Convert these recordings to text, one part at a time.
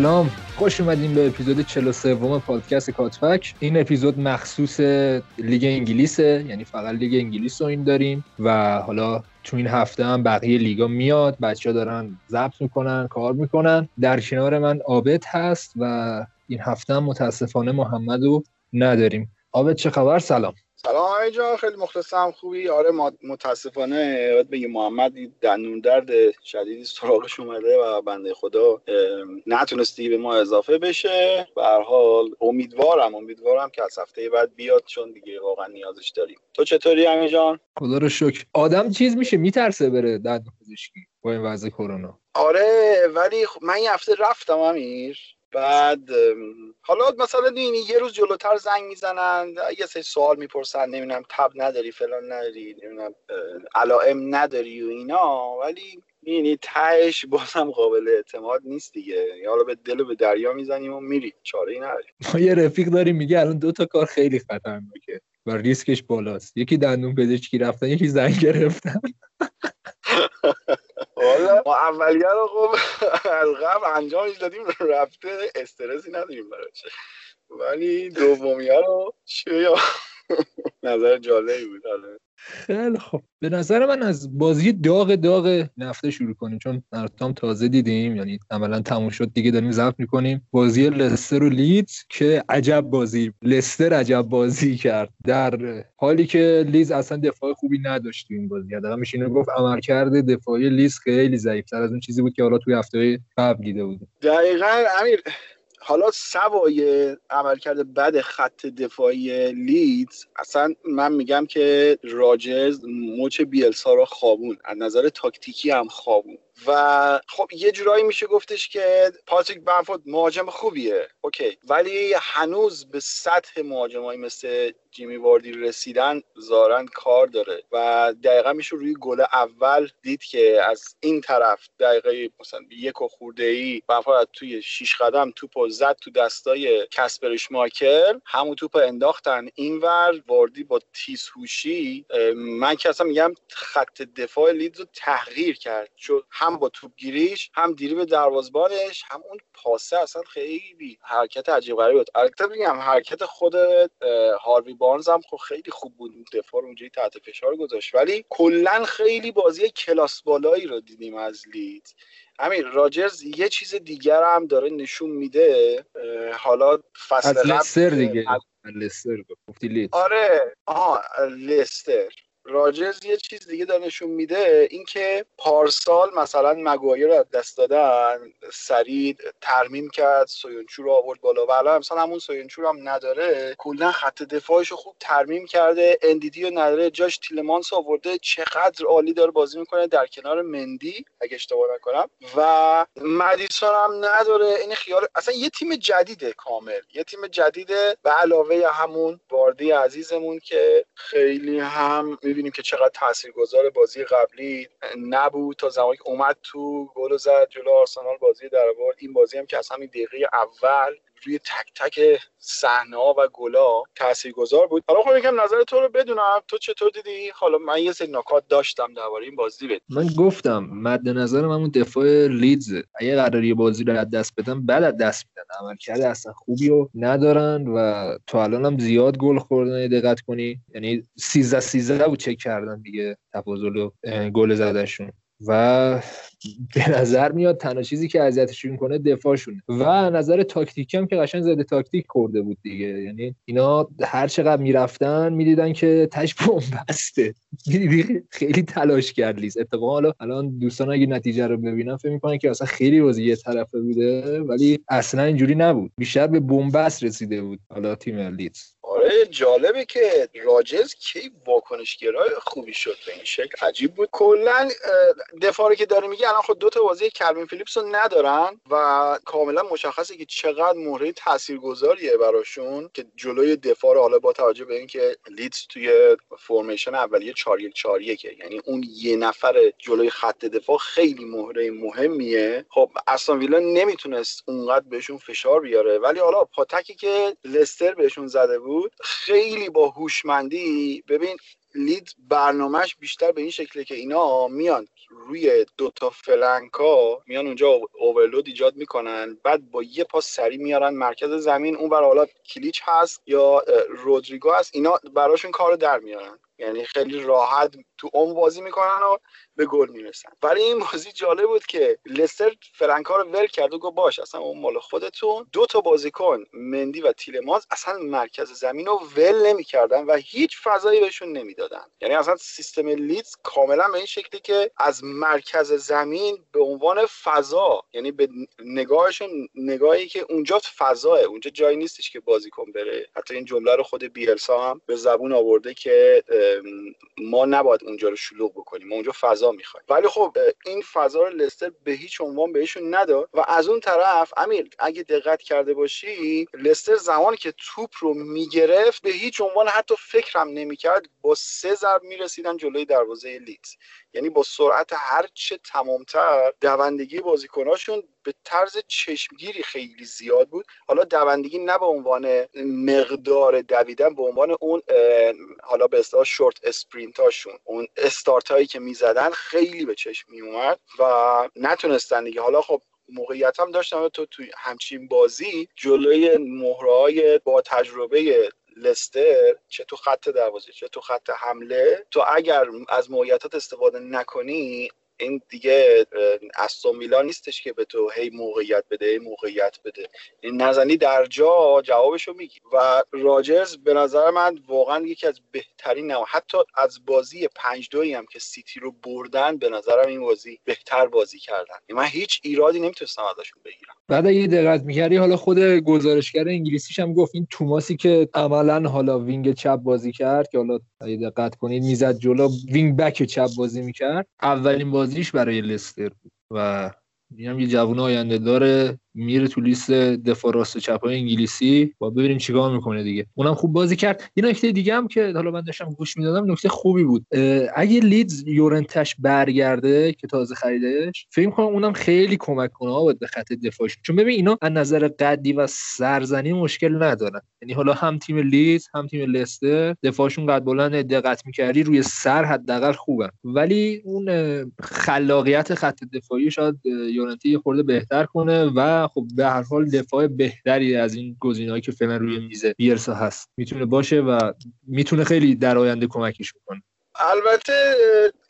سلام. خوش اومدیم به اپیزود 43 پادکست کاتفک. این اپیزود مخصوص لیگ انگلیسه یعنی فقط لیگ انگلیس رو این داریم و حالا تو این هفته هم بقیه لیگا میاد بچه ها دارن ضبط می‌کنن کار می‌کنن. در کنار من آبت هست و این هفته هم متاسفانه محمد رو نداریم. آبت چه خبر؟ سلام. سلام اینجا خیلی مخلصم خوبی؟ آره متاسفانه باید بگی محمد دندون درد شدیدی سراغش اومده و بنده خدا نتونستی به ما اضافه بشه. به حال امیدوارم امیدوارم که از هفته بعد بیاد چون دیگه واقعا نیازش داریم. تو چطوری همین جان؟ خدا رو شکر. آدم چیز میشه میترسه بره دندون پزشکی با این وضع کرونا. آره ولی من این هفته رفتم امیر. بعد حالا مثلا یه روز جلوتر زنگ می‌زنن یه سری سوال می‌پرسن نمی‌دونم تب نداری فلان نداری نمی‌دونم علائم نداری و اینا ولی می‌بینی تهش بازم قابل اعتماد نیست دیگه. حالا به دل و به دریا می‌زنیم و میریم چاره ای نداریم. ما یه رفیق داریم میگه الان دو تا کار خیلی خطرناکه و ریسکش بالاست. یکی دندون پزشکی رفتن یکی زنگ گرفتن. والا ما اولیه رو خب از قبل انجامش دادیم رفته استرسی نداریم براش ولی دومی رو چه نظر جالبی بود خیلی خب به نظر من از بازی داغ داغ نفته شروع کنیم چون مرتام تازه دیدیم یعنی عملا تموم شد. دیگه داریم ضبط می‌کنیم. بازی لستر و لیدز که عجب بازی. لستر عجب بازی کرد. در حالی که لیز اصلا دفاع خوبی نداشت تو این بازی. حداقل میشه اینو گفت عملکرد دفاعی لیز خیلی ضعیفتر از اون چیزی بود که حالا توی هفته قبل دیده بود دقیقا امیر حالا سوای عملکرد بد خط دفاعی لیدز اصلا من میگم که راجرز مچ بیلسا را خوابوند از نظر تاکتیکی هم خوابوند و خب یه جورایی میشه گفتش که پاتریک بمفورد مهاجم خوبیه. okay. ولی هنوز به سطح مهاجمایی مثل جیمی واردی رسیدن زارن کار داره. و دقیقا میشه روی گل اول دید که از این طرف دقیقه مثلا یک و خورده ای بمفورد توی شیش قدم توپ زد تو دستای کسپر اشمایکل همون توپ انداختن اینور. واردی با تیز هوشی من که اصلا میگم خط دفاع لیدز رو تغییر کرد. چون با توپ گیریش هم دیری به دروازبانش هم اون پاسه اصلا خیلی حرکت عجیب غریبی بود. البته میگم حرکت خود هاروی بارنز هم خب خیلی خوب بود دفاع اونجوری تحت فشار گذاشت. ولی کلا خیلی بازی کلاس بالایی رو دیدیم از لید. همین راجرز یه چیز دیگر هم داره نشون میده حالا فصل از لستر دیگه. لستر گفتی لید. آره آها لستر. راجرز یه چیز دیگه داره نشون میده اینکه پارسال مثلا مگوایر رو دست دادن سریع ترمیم کرد سویونچو رو آورد بالا. و الان مثلا همون سویونچو هم نداره کلا خط دفاعش رو خوب ترمیم کرده اندیدی رو نداره. جاش تیلمانس آورده. چقدر عالی داره بازی می‌کنه در کنار مندی اگه اشتباه نکنم. و مدیسون هم نداره. این خیال اصلا یه تیم جدیده کامل. یه تیم جدیده به علاوه همون واردی عزیزمون که خیلی هم می‌بینیم که چقدر تاثیرگذار بازی قبلی نبود تا زمانی که اومد تو گل زد جلو آرسنال بازی در این بازی هم که از همین دقیقه اول روی تک تک صحنه ها و گلا تاثیرگذار بود. حالا خب یکم نظر تو رو بدونم. تو چطور دیدی؟ حالا من یه سری نکات داشتم درباره این بازی بد من گفتم مد نظر من اون دفاع لیدز. اگه قراری بازی رو از دست بدن بعد از دست میدن. عملکرد اصلا خوبی رو ندارن و تو الان هم زیاد گل خوردن دقت کنی. یعنی 13 13 بود چک کردن دیگه تفاضل گل زدشون و به نظر میاد تنها چیزی که اذیتشون کنه دفاعشونه. و نظر تاکتیکی هم که قشنگ زده تاکتیک کرده بود دیگه. یعنی اینا هر چقدر می‌رفتن می‌دیدن که تش بسته. خیلی تلاش کرد لیز. اتفاقا حالا الان دوستان اگه نتیجه رو ببینن فکر می‌کنن که اصلا خیلی بازی یه طرفه بوده ولی اصلا اینجوری نبود. بیشتر به بنبست رسیده بود حالا تیم لیدز آره جالبه که راجز کی واکنشگرای خوبی شد به این شکل. عجیب بود. کلا دفاعی که داره میگه الان خود دو تا بازی کلوین فیلیپس رو ندارن و کاملا مشخصه که چقدر مهره تاثیرگذاریه براشون که جلوی دفاع رو حالا با توجه به اینکه لیدز توی فرمیشن اولیه 4 1 4 1 یعنی اون یه نفر جلوی خط دفاع خیلی مهره مهمیه. خب استون ویلا نمی‌تونست اونقدر بهشون فشار بیاره. ولی حالا پاتکی که لستر بهشون زده بود خیلی با هوشمندی ببین لید برنامهش بیشتر به این شکله که اینا میان. روی دوتا فلنکا میان اونجا اوورلود ایجاد می‌کنن. بعد با یه پاس سری میارن مرکز زمین. اون بر حالا کلیچ هست یا رودریگو هست اینا براشون کارو در میارن. یعنی خیلی راحت تو اون بازی می‌کنن و به گل می‌رسن. برای این بازی جالب بود که لستر فرانکا رو ول کرد و گفت باش اصلا اون مال خودتون. دو تا بازیکن مندی و تیلماز اصلا مرکز زمین رو ول نمی‌کردن و هیچ فضایی بهشون نمی‌دادن. یعنی اصلا سیستم لیدز کاملا به این شکلی که از مرکز زمین به عنوان فضا یعنی به نگاهشون نگاهی که اونجا فضاه اونجا جایی نیستش که بازیکن بره. حتی این جمله رو خود بیلسا هم به زبون آورده که ما نباید اونجا رو شلوغ بکنیم. ما اونجا فضا می‌خوایم ولی خب این فضا رو لستر به هیچ عنوان بهشون نداد و از اون طرف امیر اگه دقت کرده باشی لستر زمانی که توپ رو می‌گرفت به هیچ عنوان حتی فکرم نمی‌کرد با سه ضرب می‌رسیدن جلوی دروازه لیدز. یعنی با سرعت هر چه تمامتر دوندگی بازیکناشون به طرز چشمگیری خیلی زیاد بود. حالا دوندگی نه به عنوان مقدار دویدن به عنوان اون حالا به اصطلاح شورت اسپرینتاشون اون استارت هایی که می‌زدن خیلی به چشم می اومد و نتونستن دیگه. حالا خب موقعیت هم داشتم تو توی همچین بازی جلوی مهره با تجربه لستر چه تو خط دروازه چه تو خط حمله تو اگر از موقعیتات استفاده نکنی این دیگه استون ویلا نیستش که به تو هی موقعیت بده هی موقعیت بده. این نزنی در جا جوابشو میگیری. و راجرز به نظر من واقعا یکی از بهترین نه حتی از بازی پنج دوی هم که سیتی رو بردن به نظرم این بازی بهتر بازی کردن. من هیچ ایرادی نمی‌تونستم ازشون بگیرم. بعد اگه دقت می‌کردی حالا خود گزارشگر انگلیسیش هم گفت این توماسی که عملا حالا وینگ چپ بازی کرد که حالا دقت کنید می‌زد جلو وینگ بک چپ بازی می‌کرد. اولین بازیش برای لستر و اینم یه جوون آینده داره. میره تو لیست دفاع راست چپ های انگلیسی. با ببینیم چیکار می‌کنه دیگه. اونم خوب بازی کرد. یه نکته دیگه هم که حالا من داشتم گوش می‌دادم نکته خوبی بود. اگه لیدز یورنتش برگرده که تازه خریدش فکر کنم اونم خیلی کمک کنه به خط دفاعش. چون ببین اینا از نظر قدی و سرزنی مشکل ندارن. یعنی حالا هم تیم لیدز هم تیم لستر دفاعشون قد بلند دقت می‌کردی روی سر حداقل خوبه ولی اون خلاقیت خط دفاعی شاید یورنتی خورده بهتر کنه و خب به هر حال دفاع بهتری از این گزینه‌ای که فعلا روی میز بیرسا هست. می‌تونه باشه و می‌تونه خیلی در آینده کمکش بکنه. البته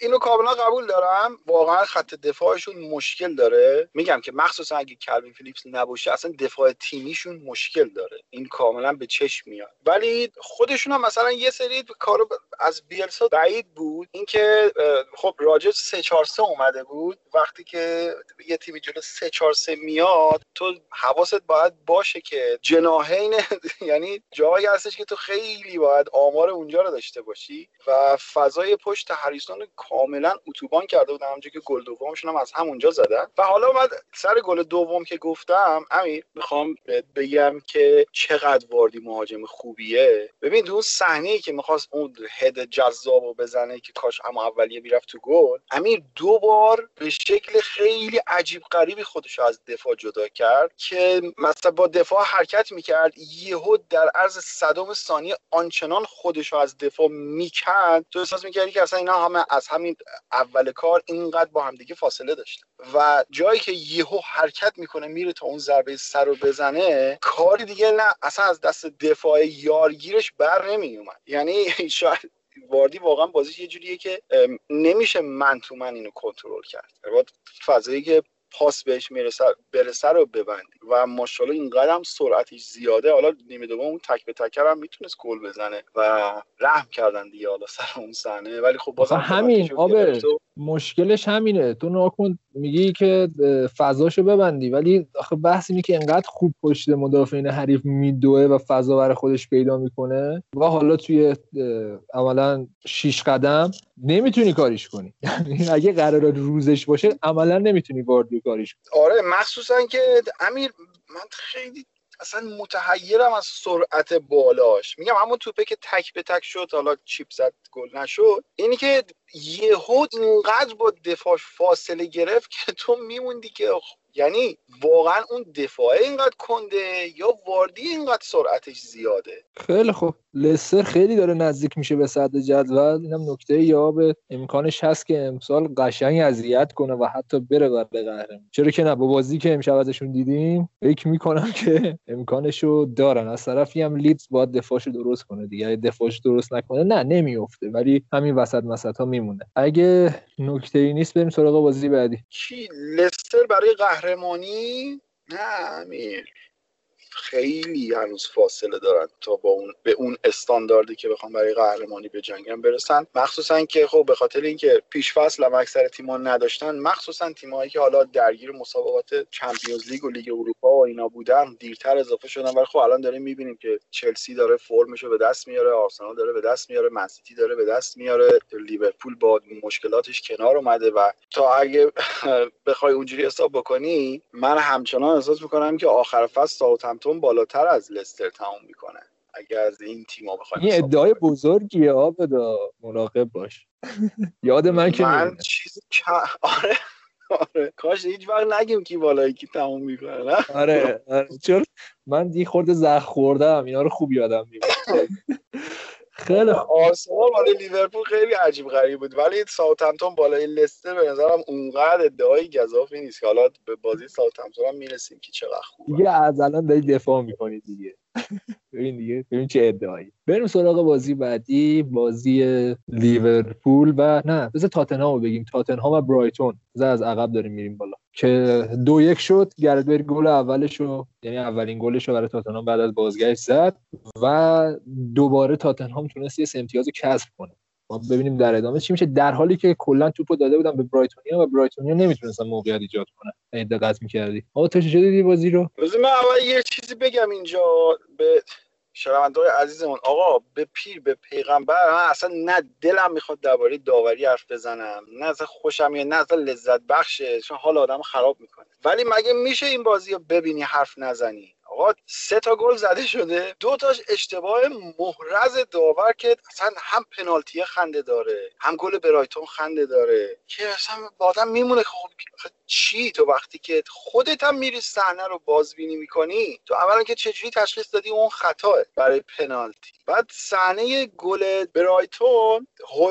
اینو کاملا قبول دارم. واقعا خط دفاعشون مشکل داره. میگم که مخصوصا اگه کلوین فیلیپس نباشه اصلا دفاع تیمیشون مشکل داره. این کاملا به چشم میاد. ولی خودشون هم مثلا یه سری کارو از بیلسا بعید بود. اینکه خب راجع 3 4 3 اومده بود. وقتی که یه تیمی جلو 3 4 3 میاد تو حواست باید باشه که جناحین یعنی جایی هستش که تو خیلی باید آمار اونجا رو داشته باشی و فضای پشت هریسون کاملا اتوبان کرده بودن همونجا که گل دومشون هم از همونجا زدن. و حالا من سر گل دوم که گفتم امیر می‌خوام بگم که چقدر واردی مهاجم خوبیه. ببین تو اون صحنه که می‌خواست اون هد جذاب رو بزنه که کاش اما اولیه می‌رفت تو گل امیر دو بار به شکل خیلی عجیب غریبی خودش از دفاع جدا کرد که مثلا با دفاع حرکت می‌کرد یهو در عرض صدم ثانیه آنچنان خودش از دفاع می‌کرد تو احساس می‌کردی که اصلا اینا همه از همین اول کار اینقدر با همدیگه فاصله داشتن. و جایی که یهو حرکت می‌کنه میره تا اون ضربه سر رو بزنه کاری دیگه نه اصلا از دست دفاع یارگیرش بر نمیومد یعنی شاید واردی واقعا بازیش یه جوریه که نمیشه من تو من اینو کنترل کرد. فضایی که پاس بهش می‌رسه برسه رو ببندی. و ماشاءالله این قدم سرعتش زیاده. حالا نیمه دوم اون تک به تکر هم می‌تونست گل بزنه و رحم کردن دیگه حالا سر اون صحنه. ولی خب بازم همین آبه مشکلش همینه. تو ناکن میگی که فضاشو ببندی ولی آخه بحث اینه که انقدر خوب پشت مدافعین حریف میدوه و فضا برای خودش پیدا می‌کنه و حالا توی عملا شیش قدم نمی‌تونی کاریش کنی. یعنی اگه قرار روزش باشه عملا نمی‌تونی واردی کاریش کنی. آره مخصوصا که امیر من خیلی اصلا متحیرم از سرعت بالاش. میگم همون توپه که تک به تک شد حالا چیپ زد گل نشد. اینی که یهو اینقدر با دفاع فاصله گرفت که تو میموندی که یعنی واقعا اون دفاعه اینقدر کنده یا واردی اینقدر سرعتش زیاده؟ خیلی خوب. لستر خیلی داره نزدیک میشه به صدر جدول. اینم نکته یا به امکانش هست که امسال قشنگ اذیت کنه و حتی بره بر قهرمان. چرا که نه با بازی که امشب ازشون دیدیم فکر می‌کنم که امکانشو دارن. از طرفی هم لیدز باید دفاعشو درست کنه دیگه. دفاعش درست نکنه نه نمیفته ولی همین وسط مسط ها میمونه. اگه نکته ای نیست بریم سراغ بازی بعدی. کی؟ لستر برای قهرمانی؟ نه امیر. خیلی هنوز فاصله دارن تا با اون به اون استانداردی که بخوام برای قهرمانی به جنگم برسن. مخصوصا که خب به خاطر اینکه پیش فصل هم اکثر تیم‌ها نداشتن مخصوصا تیمایی که حالا درگیر مسابقات چمپیونز لیگ و لیگ اروپا و اینا بودن دیرتر اضافه شدن. ولی خب الان داریم می‌بینیم که چلسی داره فرمشو به دست میاره آرسنال داره به دست میاره منسیتی داره به دست میاره لیورپول با مشکلاتش کنار اومده و تا اگه بخوای اونجوری حساب بکنی من همچنان احساس می‌کنم که آخر فصل ساوثهمپتون بالاتر از لستر تموم می‌کنه. اگر از این تیما بخوایم این ادعای بزرگیه آبدا. مراقب باش. یاد من که من چیزی آره آره. کاش هیچ وقت نگیم کی بالایی کی تموم می‌کنه نه؟ آره, آره. چون من دی خورده زخم خوردم اینا رو خوب یادم میاد خیلی آرسنال بالای لیورپول خیلی عجیب غریب بود. ولی ساوثهمپتون بالای لستر به نظرم اونقدر ادعای گزافی نیست که حالا به بازی ساوثهمپتون هم می‌رسیم که چقدر خوبه. دیگه از الان داری دفاع می‌کنی دیگه. ببین دیگه ببین چه ادعایی. بریم سراغ بازی بعدی بازی لیورپول و نه بذار تاتنهام بگیم. تاتنهام و برایتون. بذار از عقب داریم میریم بالا. که دو یک شد گردبری گل اولش رو یعنی اولین گلش رو برای تاتنهام بعد از بازگشت زد و دوباره تاتنهام تونست یه امتیاز کسب کنه. ما ببینیم در ادامه چی میشه. در حالی که کلا توپو داده بودن به برایتونیا و برایتونیا نمی‌تونستن موقعیت ایجاد کنن. این دقت می‌کردی. آقا تو چه دیدی بازی رو؟ من اول یه چیزی بگم اینجا به شنونده‌های عزیزمون. آقا به پیر به پیغمبر من اصلا نه دلم می‌خواد درباره داوری حرف بزنم. نه اصلا خوشم نه اصلا لذت بخشه. چون حال آدم خراب می‌کنه. ولی مگه میشه این بازی رو ببینی حرف نزنی؟ آقا سه تا گل زده شده. دو تاش اشتباه محرز داور که اصلا هم پنالتی خنده داره هم گل برایتون خنده داره. که اصلا با آدم میمونه خب چی تو وقتی که خودت هم میری صحنه رو بازبینی می‌کنی تو اولا که چجوری تشخیص دادی اون خطاه برای پنالتی. بعد صحنه گل برایتون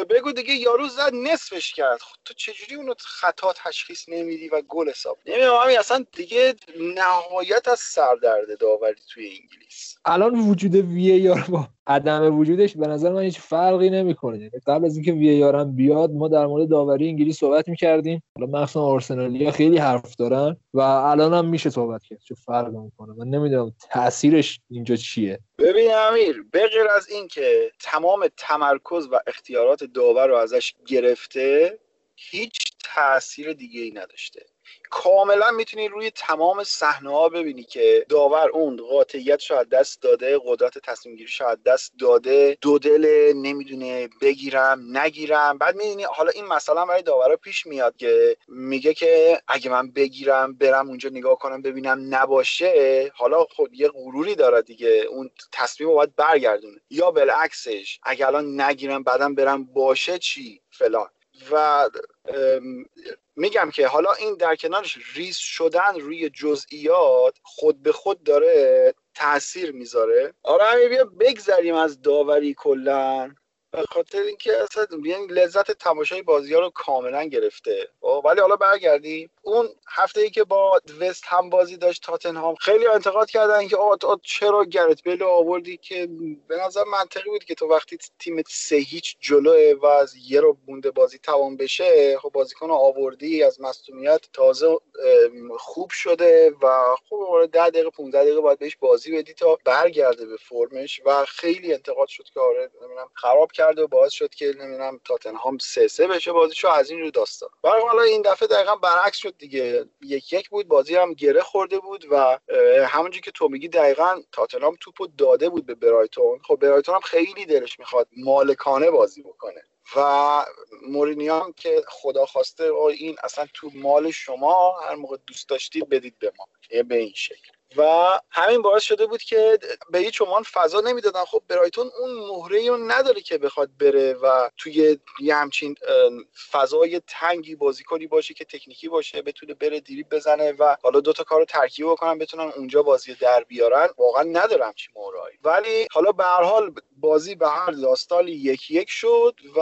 بگو دیگه یارو زد نصفش کرد. خب تو چجوری اونو خطا تشخیص نمیدی و گل حساب نمی‌دونم اصلا دیگه نهایت از سردرد داوری توی انگلیس. الان وجود وی آر با عدم وجودش به نظر من هیچ فرقی نمی‌کنه. یعنی قبل از اینکه وی آر هم بیاد ما در مورد داوری انگلیس صحبت می‌کردیم. حالا مخصوصا آرسنالیا خیلی حرف دارن و الان هم میشه صحبت کرد. چه فرق می‌کنه؟ من نمی‌دونم تاثیرش اینجا چیه. ببین امیر بغیر از اینکه تمام تمرکز و اختیارات داور رو ازش گرفته هیچ تاثیر دیگه ای نداشته. کاملا می‌تونی روی تمام صحنه ها ببینی که داور اون قاطعیت از دست داده قدرت تصمیم گیری از دست داده. دو دل نمی‌دونه بگیرم نگیرم. بعد می‌دونی حالا این مثلا برای داورا پیش میاد که میگه که اگه من بگیرم برم اونجا نگاه کنم ببینم نباشه. حالا خب یه غروری داره دیگه. اون تصمیم باید برگردونه. یا بالعکسش اگه الان نگیرم بعدم برم باشه چی؟ فلان. و میگم که حالا این در کنارش ریز شدن روی جزئیات خود به خود داره تاثیر می‌ذاره. آره بیا بگذریم از داوری کلا. به خاطر اینکه اصلا یعنی لذت تماشای بازی ها رو کاملا گرفته. خب، ولی حالا برگردیم. اون هفته ای که با وست هم بازی داشت تاتنهام خیلی انتقاد کردن که آت آت چرا گرت بلو آوردی که به نظر منطقی بود که تو وقتی تیمت سه هیچ جلوه و از یه رو بونده بازی تمام بشه خب بازیکن آوردی از مصونیت تازه خوب شده و خب 10 دقیقه 15 دقیقه باید بهش بازی بدی تا برگرده به فرمش و خیلی انتقاد شد که آره خراب کرد و باعث شد که نمی‌دونم تاتنهام سه سه بشه بازیشو از این رو داستان. برای حالا این دفعه دقیقا برعکس شد دیگه. یک یک بود بازی هم گره خورده بود و همونجوری که تو میگی دقیقا تاتنهام توپو داده بود به برایتون. خب برایتون هم خیلی دلش می‌خواد مالکانه بازی بکنه. و مورینیو هم که خدا خواسته این اصلا تو مال شما هر موقع دوست داشتید بدید به ما به این شکل. و همین باعث شده بود که به هیچ عنوان فضا نمی‌دادن. خب برایتون اون مهره رو نداره که بخواد بره و توی یه همچین فضای تنگی بازیکنی باشه که تکنیکی باشه بتونه بره دیریب بزنه و حالا دوتا کار ترکیب بکنن بتونن اونجا بازی در بیارن. واقعا ندارم چی مهرهایی ولی حالا به هر حال بازی به هر داستانی یک یک شد و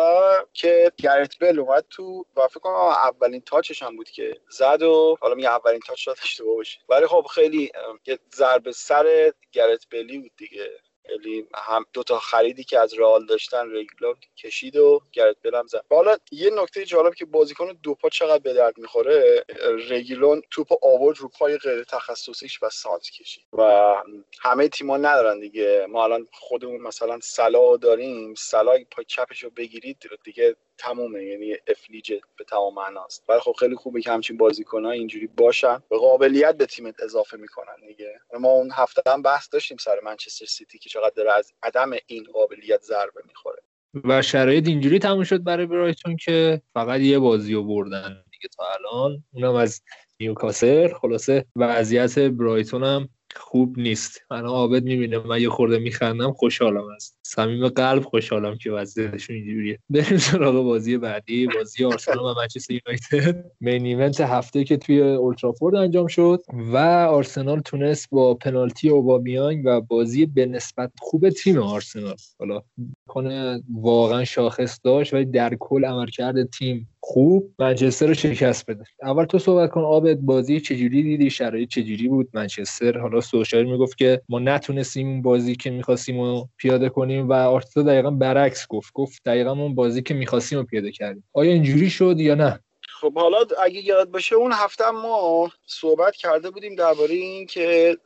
که گرت بل اومد تو و فکر کنم اولین تاچش هم بود که زد و حالا میگه اولین تاچ شد اشتباه باشه ولی خب خیلی یه ضربه سر گرت بلی بود دیگه. خیلی هم دو تا خریدی که از رئال داشتن رگلون کشید و گرت بلم زد. حالا یه نکته جالب که بازیکن دو پا چقدر به درد می‌خوره رگیلون توپ آورد رو پای غیر تخصصیش و سانت کشید. و همه تیما ندارن دیگه. ما الان خودمون مثلا سلا داریم. سلا پای چپش رو بگیرید دیگه تمومه یعنی افلیج به تمام معناست. ولی خب خیلی خوبه که همچین بازیکن‌ها اینجوری باشن. به قابلیت به تیمت اضافه می‌کنن دیگه. ما اون هفته هم بحث داشتیم سر منچستر سیتی که چقدر داره از عدم این قابلیت ضربه می‌خوره. و شرایط اینجوری تموم شد برای برایتون که فقط یه بازی رو بردن دیگه تا الان. اونم از نیوکاسل. خلاصه وضعیت برایتون هم خوب نیست. من عابد می‌بینه. من یه خورده میخندم خوشحالم از صمیم قلب خوشحالم که وضعیتشون اینجوریه. بریم سراغ بازی بعدی. بازی آرسنال و منچستر یونایتد. main event هفته که توی اولدترافورد انجام شد و آرسنال تونست با پنالتی اوبامیانگ و بازی به نسبت خوب تیم آرسنال. حالا کنه واقعا شاخص داشت ولی در کل عملکرد تیم خوب منچستر رو شکست بده. اول تو صحبت کن آبد بازی چجوری دیدی؟ شرایط چجوری بود منچستر؟ حالا سوشال می‌گفت که ما نتونستیم اون بازی که می‌خواستیم رو پیاده کنیم و آرتتا دقیقا برعکس گفت. گفت دقیقا اون بازی که می‌خواستیم رو پیاده کردیم. آیا اینجوری شد یا نه؟ خب حالا اگه یاد باشه اون هفته ما صحبت کرده بودیم درباره این که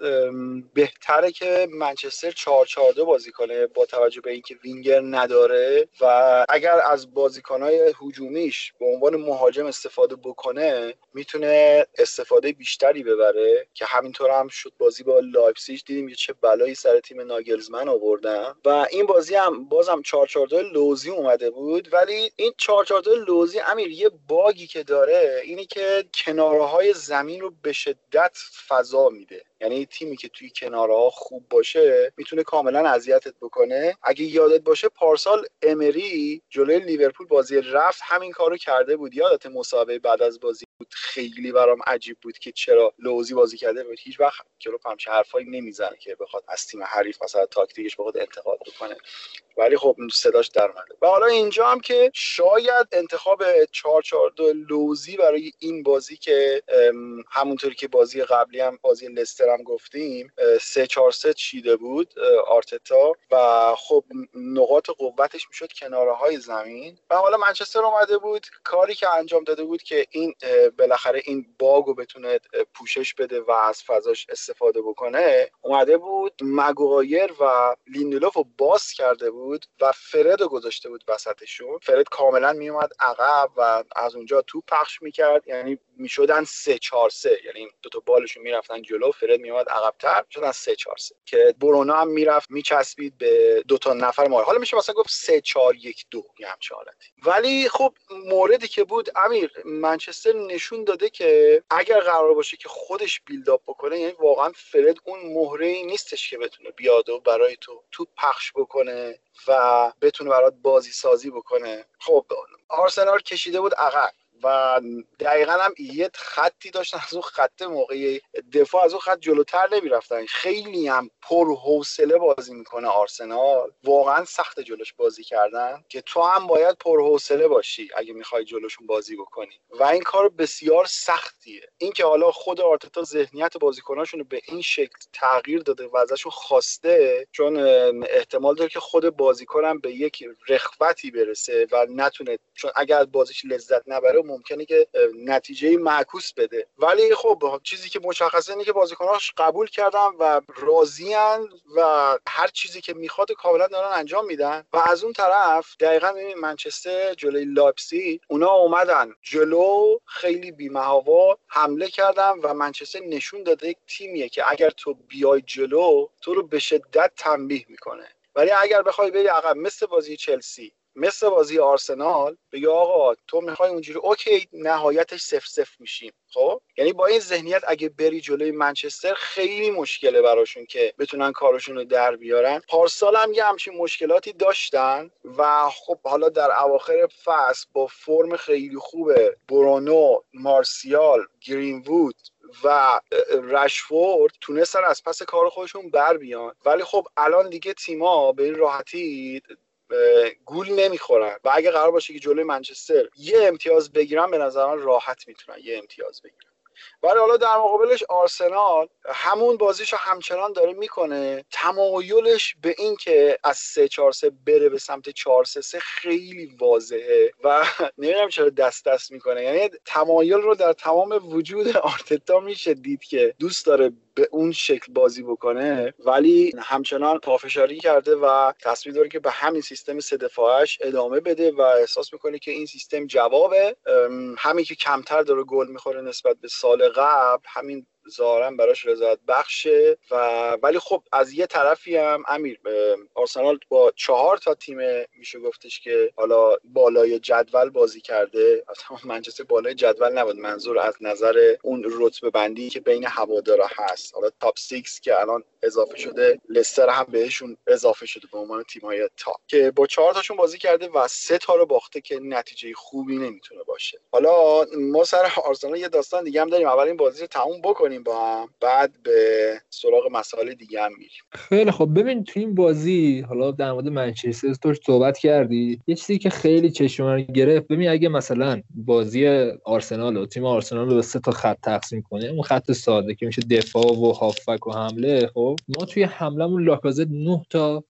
بهتره که منچستر 4 4 بازی کنه با توجه به اینکه وینگر نداره و اگر از بازیکنهای هجومیش به عنوان مهاجم استفاده بکنه می‌تونه استفاده بیشتری ببره که همینطور هم شد بازی با لایپزیگ دیدیم که چه بلایی سر تیم ناگلزمن آوردن و این بازی هم بازم 4 4 لوزی اومده بود ولی این 4 4 لوزی امیر یه bug ی که داره اینی که کناره های زمین رو به شدت فضا میده. یعنی تیمی که توی کنارها خوب باشه می‌تونه کاملا اذیتت بکنه. اگه یادت باشه پارسال امری جلوی لیورپول بازی رفت همین کارو کرده بود. یادت مسابقه بعد از بازی بود؟ خیلی برام عجیب بود که چرا لوزی بازی کرده بود. هیچ وقت کلوپ همچه حرفایی نمی‌زنه که بخواد از تیم حریف مثلا تاکتیکش بخواد انتقاد بکنه. ولی خب صداش در اومده. و حالا اینجا هم که شاید انتخاب 442 لوزی برای این بازی که همونطوری که بازی قبلی هم بازی لستر هم گفتیم 3 4 3 چیده بود آرتتا و خب نقاط قوتش می‌شد کناره های زمین. و حالا منچستر اومده بود کاری که انجام داده بود که این بالاخره این باگو بتونه پوشش بده و از فضاش استفاده بکنه اومده بود مگوایر و لیندلوف رو باز کرده بود و فرد رو گذاشته بود وسطشون. فرد کاملا میومد عقب و از اونجا تو پخش می‌کرد. یعنی می‌شدن سه چهار سه یعنی دو تا بالشون می‌رفتن جلو فرد میومد عقبتر شدن سه چهار سه. که برونا هم می‌رفت میچسبید به دو تا نفر ما حالا میشه مثلا گفت سه چهار یک دو یه همچه حالتی. ولی خب موردی که بود امیر منچستر نشون داده که اگر قرار باشه که خودش بیلداپ بکنه یعنی واقعا فرد اون مهره ای نیستش که بتونه بیاد و برای تو تو پخش بکنه و بتونه برات بازی سازی بکنه. خب آرسنال کشیده بود عقب. و دقیقا هم یه خطی داشتن از اون خط موقعی دفاع از اون خط جلوتر نمی‌رفتن. خیلی هم پر حوصله بازی می‌کنه آرسنال. واقعا سخت جلوش بازی کردن که تو هم باید پر حوصله باشی اگه می‌خوای جلوشون بازی بکنی. و این کار بسیار سختیه. اینکه حالا خود آرتتا ذهنیت بازیکناشون به این شکل تغییر داده و ازشون خواسته چون احتمال داره که خود بازیکنم به یک رخوتی برسه و نتونه چون اگر بازیش لذت نبره ممکنه که نتیجه معکوس بده. ولی خب چیزی که مشخصه اینه که بازیکناش قبول کردن و راضیان و هر چیزی که می‌خواد کاملا دارن انجام میدن. و از اون طرف دقیقا ببین منچستر جلوی لایپسی اونا اومدن جلو خیلی بی‌محابا حمله کردن و منچستر نشون داده یک تیمیه که اگر تو بیای جلو تو رو به شدت تنبیه می‌کنه. ولی اگر بخوای بری عقب مثل بازی چلسی مثل بازی آرسنال بگه آقا تو می‌خوای اونجوری اوکی نهایتش صفر صفر میشیم. خب؟ یعنی با این ذهنیت اگه بری جلوی منچستر خیلی مشکله براشون که بتونن کارشون رو در بیارن. پارسال هم یه همچین مشکلاتی داشتن و خب حالا در اواخر فصل با فرم خیلی خوبه برونو مارسیال گرینوود و رشفورد تونستن از پس کار خودشون بر بیان. ولی خب الان دیگه تیما به این راحتی گول نمی‌خورن. و اگه قرار باشه که جلوی منچستر یه امتیاز بگیرن به نظر من راحت می‌تونن یه امتیاز بگیرن. ولی حالا در مقابلش آرسنال همون بازیشو همچنان داره می‌کنه. تمایلش به این که از 3 4 3 بره به سمت 4 3 3 خیلی واضحه و نمی‌دونم چرا دست دست می‌کنه. یعنی تمایل رو در تمام وجود آرتتا میشه دید که دوست داره به اون شکل بازی بکنه ولی همچنان پافشاری کرده و تصمیم داره که به همین سیستم سه دفاعش ادامه بده و احساس می‌کنه که این سیستم جوابه. همین که کمتر داره گل می‌خوره نسبت به سال قبل همین ظاهرا براش رضایت بخشه و ولی خب از یه طرفی هم امیر آرسنال با چهار تا تیم میشه گفتش که حالا بالای جدول بازی کرده. اصلا منچستر بالای جدول نبود. منظور از نظر اون رتبه بندی که بین هوادارا هست. حالا تاپ 6 که الان اضافه شده. لستر هم بهشون اضافه شده به عنوان تیمای تا. که با چهار تاشون بازی کرده و سه تا رو باخته که نتیجه خوبی نمی‌تونه باشه. حالا ما سر آرسنال یه داستان دیگه هم داریم. اول این بازی رو تموم بکنیم با هم. بعد به سراغ مسائل دیگه هم میریم. خیلی خب ببین تو این بازی حالا در مورد منچستر تو صحبت کردی. یه چیزی که خیلی چشم گرفت ببین اگه مثلا بازی آرسنال و تیم آرسنال رو به سه تا خط تقسیم کنه اون خط ساده که میشه دفاع و هافک و حمله خب ما توی حملمون لاکازت 9 تا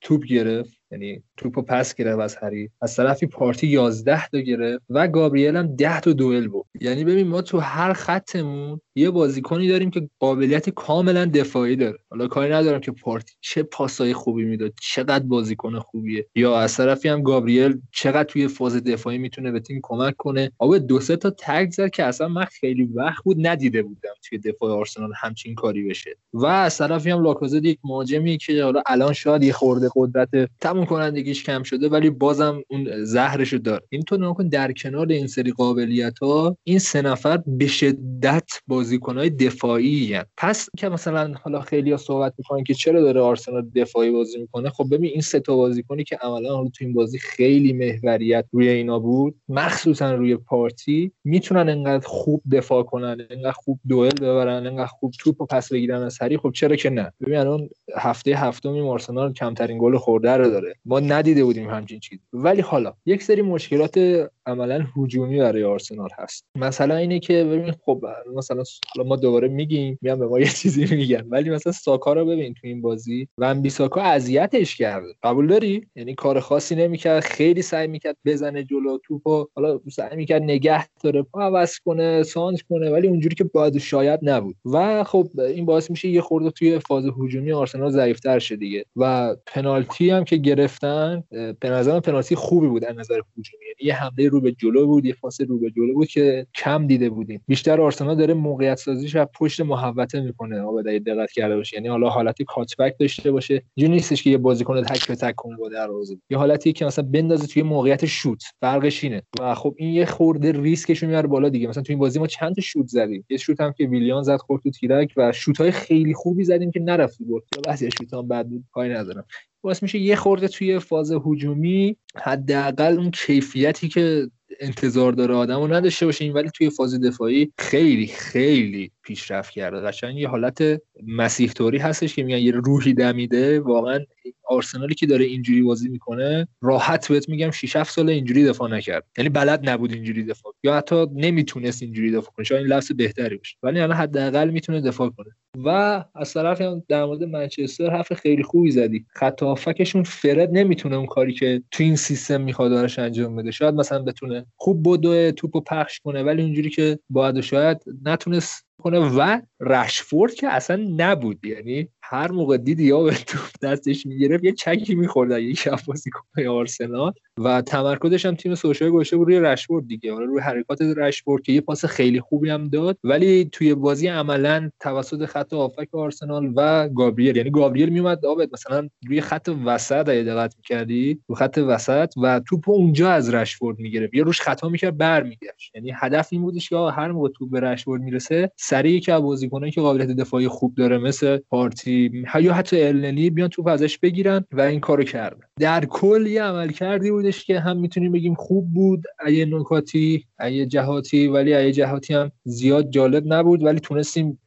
توپ گرفت. یعنی توپو پس گرفت از هری. از طرفی پارتی 11 تا گرفت و گابریل هم 10 تا دوئل بود یعنی ببین ما تو هر خطمون یه بازیکنی داریم که قابلیت کاملا دفاعی داره. حالا کاری ندارم که پارتی چه پاسای خوبی می‌داد چقدر بازیکن خوبیه. یا از طرفی هم گابریل چقدر توی فاز دفاعی می‌تونه به تیم کمک کنه. آب دو سه تا تگ زد که اصلا من خیلی وقت بود ندیده بودم توی دفاع آرسنال همچین کاری بشه. و از طرفی هم لاکازت یک مهاجمی که حالا الان شاید یه خورده قدرت تموم کنندگیش کم شده ولی بازم اون زهرشو داره اینطور نکن در کنار این سری قابلیت ها این سه نفر به شدت بازیکنهای دفاعی هن. پس که مثلا حالا خیلی ها صحبت می‌کنن که چرا داره آرسنال دفاعی بازی می‌کنه خب ببین این سه تا بازیکنی که عملا حالا تو این بازی خیلی محوریت روی اینا بود مخصوصا روی پارتی می‌تونن انقدر خوب دفاع کنن انقدر خوب دوئل ببرن انقدر خوب توپ و پس بگیرن از هری خب چرا که نه؟ ببین الان هفته هفتم آرسنال کمترین گل خورده رو داره. ما ندیده بودیم همچین چیزی. ولی حالا یک سری مشکلات عملا هجومی برای آرسنال هست. مثلا اینه که ببین خب مثلا حالا ما دوباره میگیم میام به ما یه چیزی میگن ولی مثلا ساکا رو ببین تو این بازی. و بیساکا اذیتش کرده. قبول داری؟ یعنی کار خاصی نمی‌کرد خیلی سعی می‌کرد بزنه جلو توپو. حالا سعی می‌کرد نگه داره پا عوض کنه سانت کنه ولی اونجوری که باید شاید نبود. و خب این باعث میشه یه خورده توی فاز هجومی آرسنال ضعیفتر شه دیگه. و پنالتی هم که گرفتن به نظرم پنالتی خوبی بود از نظر هجومی. یعنی یه حمله رو به جلو بود یه فاصله رو به جلو بود که کم دیده بودیم. بیشتر آرسنال داره موقعیت سازیش و پشت محوطه می‌کنه. آبادی دقت کرده باشه. یعنی حالا حالتی کاتبک داشته باشه. جو نیستش که یه بازیکن تک به تک کنه با دروازه. یه حالتی که مثلا بندازه توی موقعیت شوت. فرقش اینه. و خب این یه خورده ریسکش میاره بالا دیگه. مثلا تو این بازی ما چند تا شوت زدیم. یه شوت هم که ویلیان زد خورد تو تیرک و شوت های خیلی خوبی زدیم که نرفت گل. بعضی شوت هم بد بود. کاری ندارم. باعث میشه یه خورده توی فاز هجومی حداقل اون کیفیتی که انتظار داره آدم رو نداشته باشیم ولی توی فاز دفاعی خیلی خیلی پیشرفت کرده. قشنگ یه حالت مسیح طوری هستش که میگن یه روحی دمیده. واقعا آرسنالی که داره اینجوری بازی می‌کنه راحت بهت میگم 6 7 سال اینجوری دفاع نکرد. یعنی بلد نبود اینجوری دفاع یا حتی نمی‌تونست اینجوری دفاع کنه. شاید این لفظ بهتری باشه. ولی الان حداقل می‌تونه دفاع کنه. و از طرف در مورد منچستر حرف خیلی خوبی زدی. خط هافکشون فرد نمی‌تونه اون کاری که تو این سیستم می‌خواد دارش انجام بده. شاید مثلا بتونه خوب بدو توپو پخش کنه. ولی اونجوری که باید شاید نتونست کنه و رشفورد که اصلا نبود. یعنی هر موقع دید یا توپ دستش می‌گرفت یه چکی می‌خورد یک بازیکن آرسنال. و تمرکزش هم تیم سوشای گوشه بود روی رشورد دیگه. حالا روی حرکات رشورد که یه پاس خیلی خوبی هم داد ولی توی بازی عملا توسط خط آفک آرسنال و گابریل. یعنی گابریل میومد آبد مثلا روی خط وسط اگه دقت می‌کردی خط وسط و توپ اونجا از رشورد می‌گرفت. یا روش خطا می‌کرد برمیگشت. یعنی هدف این بودش که هر موقع توپ به رشورد می‌رسه سریع که بازیکنایی که قابلیت دفاعی خوب داره مثل پارتی یا حتی النی بیان توپ ازش بگیرن و این کارو کردن. در کل یه عمل کردی بودش که هم می‌تونیم بگیم خوب بود ایه نکاتی ایه جهاتی ولی ایه جهاتی هم زیاد جالب نبود ولی تونستیم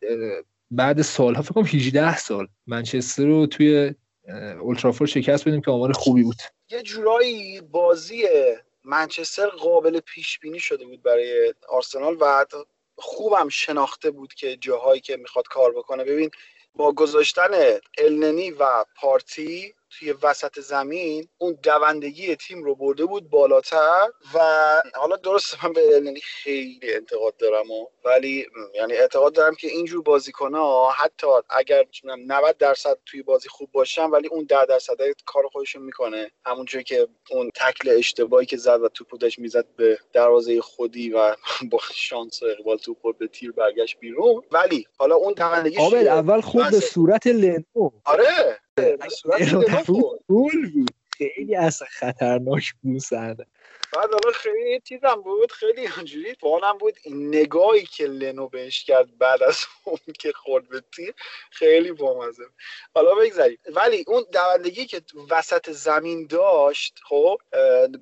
بعد سالها فکر کنم 18 سال منچستر رو توی اولترافور شکست بدیم که آمار خوبی بود. یه جورایی بازی منچستر قابل پیش بینی شده بود برای آرسنال و خوبم شناخته بود که جاهایی که می‌خواد کار بکنه. ببین با گذاشتن النی و پارتی توی وسط زمین اون دوندگی تیم رو برده بود بالاتر و حالا درست من به النی خیلی انتقاد دارم و ولی یعنی اعتقاد دارم که اینجور بازیکن ها حتی اگر 90 درصد توی بازی خوب باشن ولی اون 10 درصد کار خودشون می‌کنه همونجوری که اون تکل اشتباهی که زد و توپ داشت می‌زد به دروازه خودی و با شانس اقبال توپ به تیر برگشت بیرون. ولی حالا اون دوندگی اول خود به صورت لنو. آره. بود. خیلی اصلا خطرناک بود بعد حالا خیلی چیزم بود خیلی اونجوری فانم بود. این نگاهی که لنو بهش کرد بعد از اون که خورد به تیر خیلی بامزه حالا بگذاریم. ولی اون دوندگی که وسط زمین داشت خب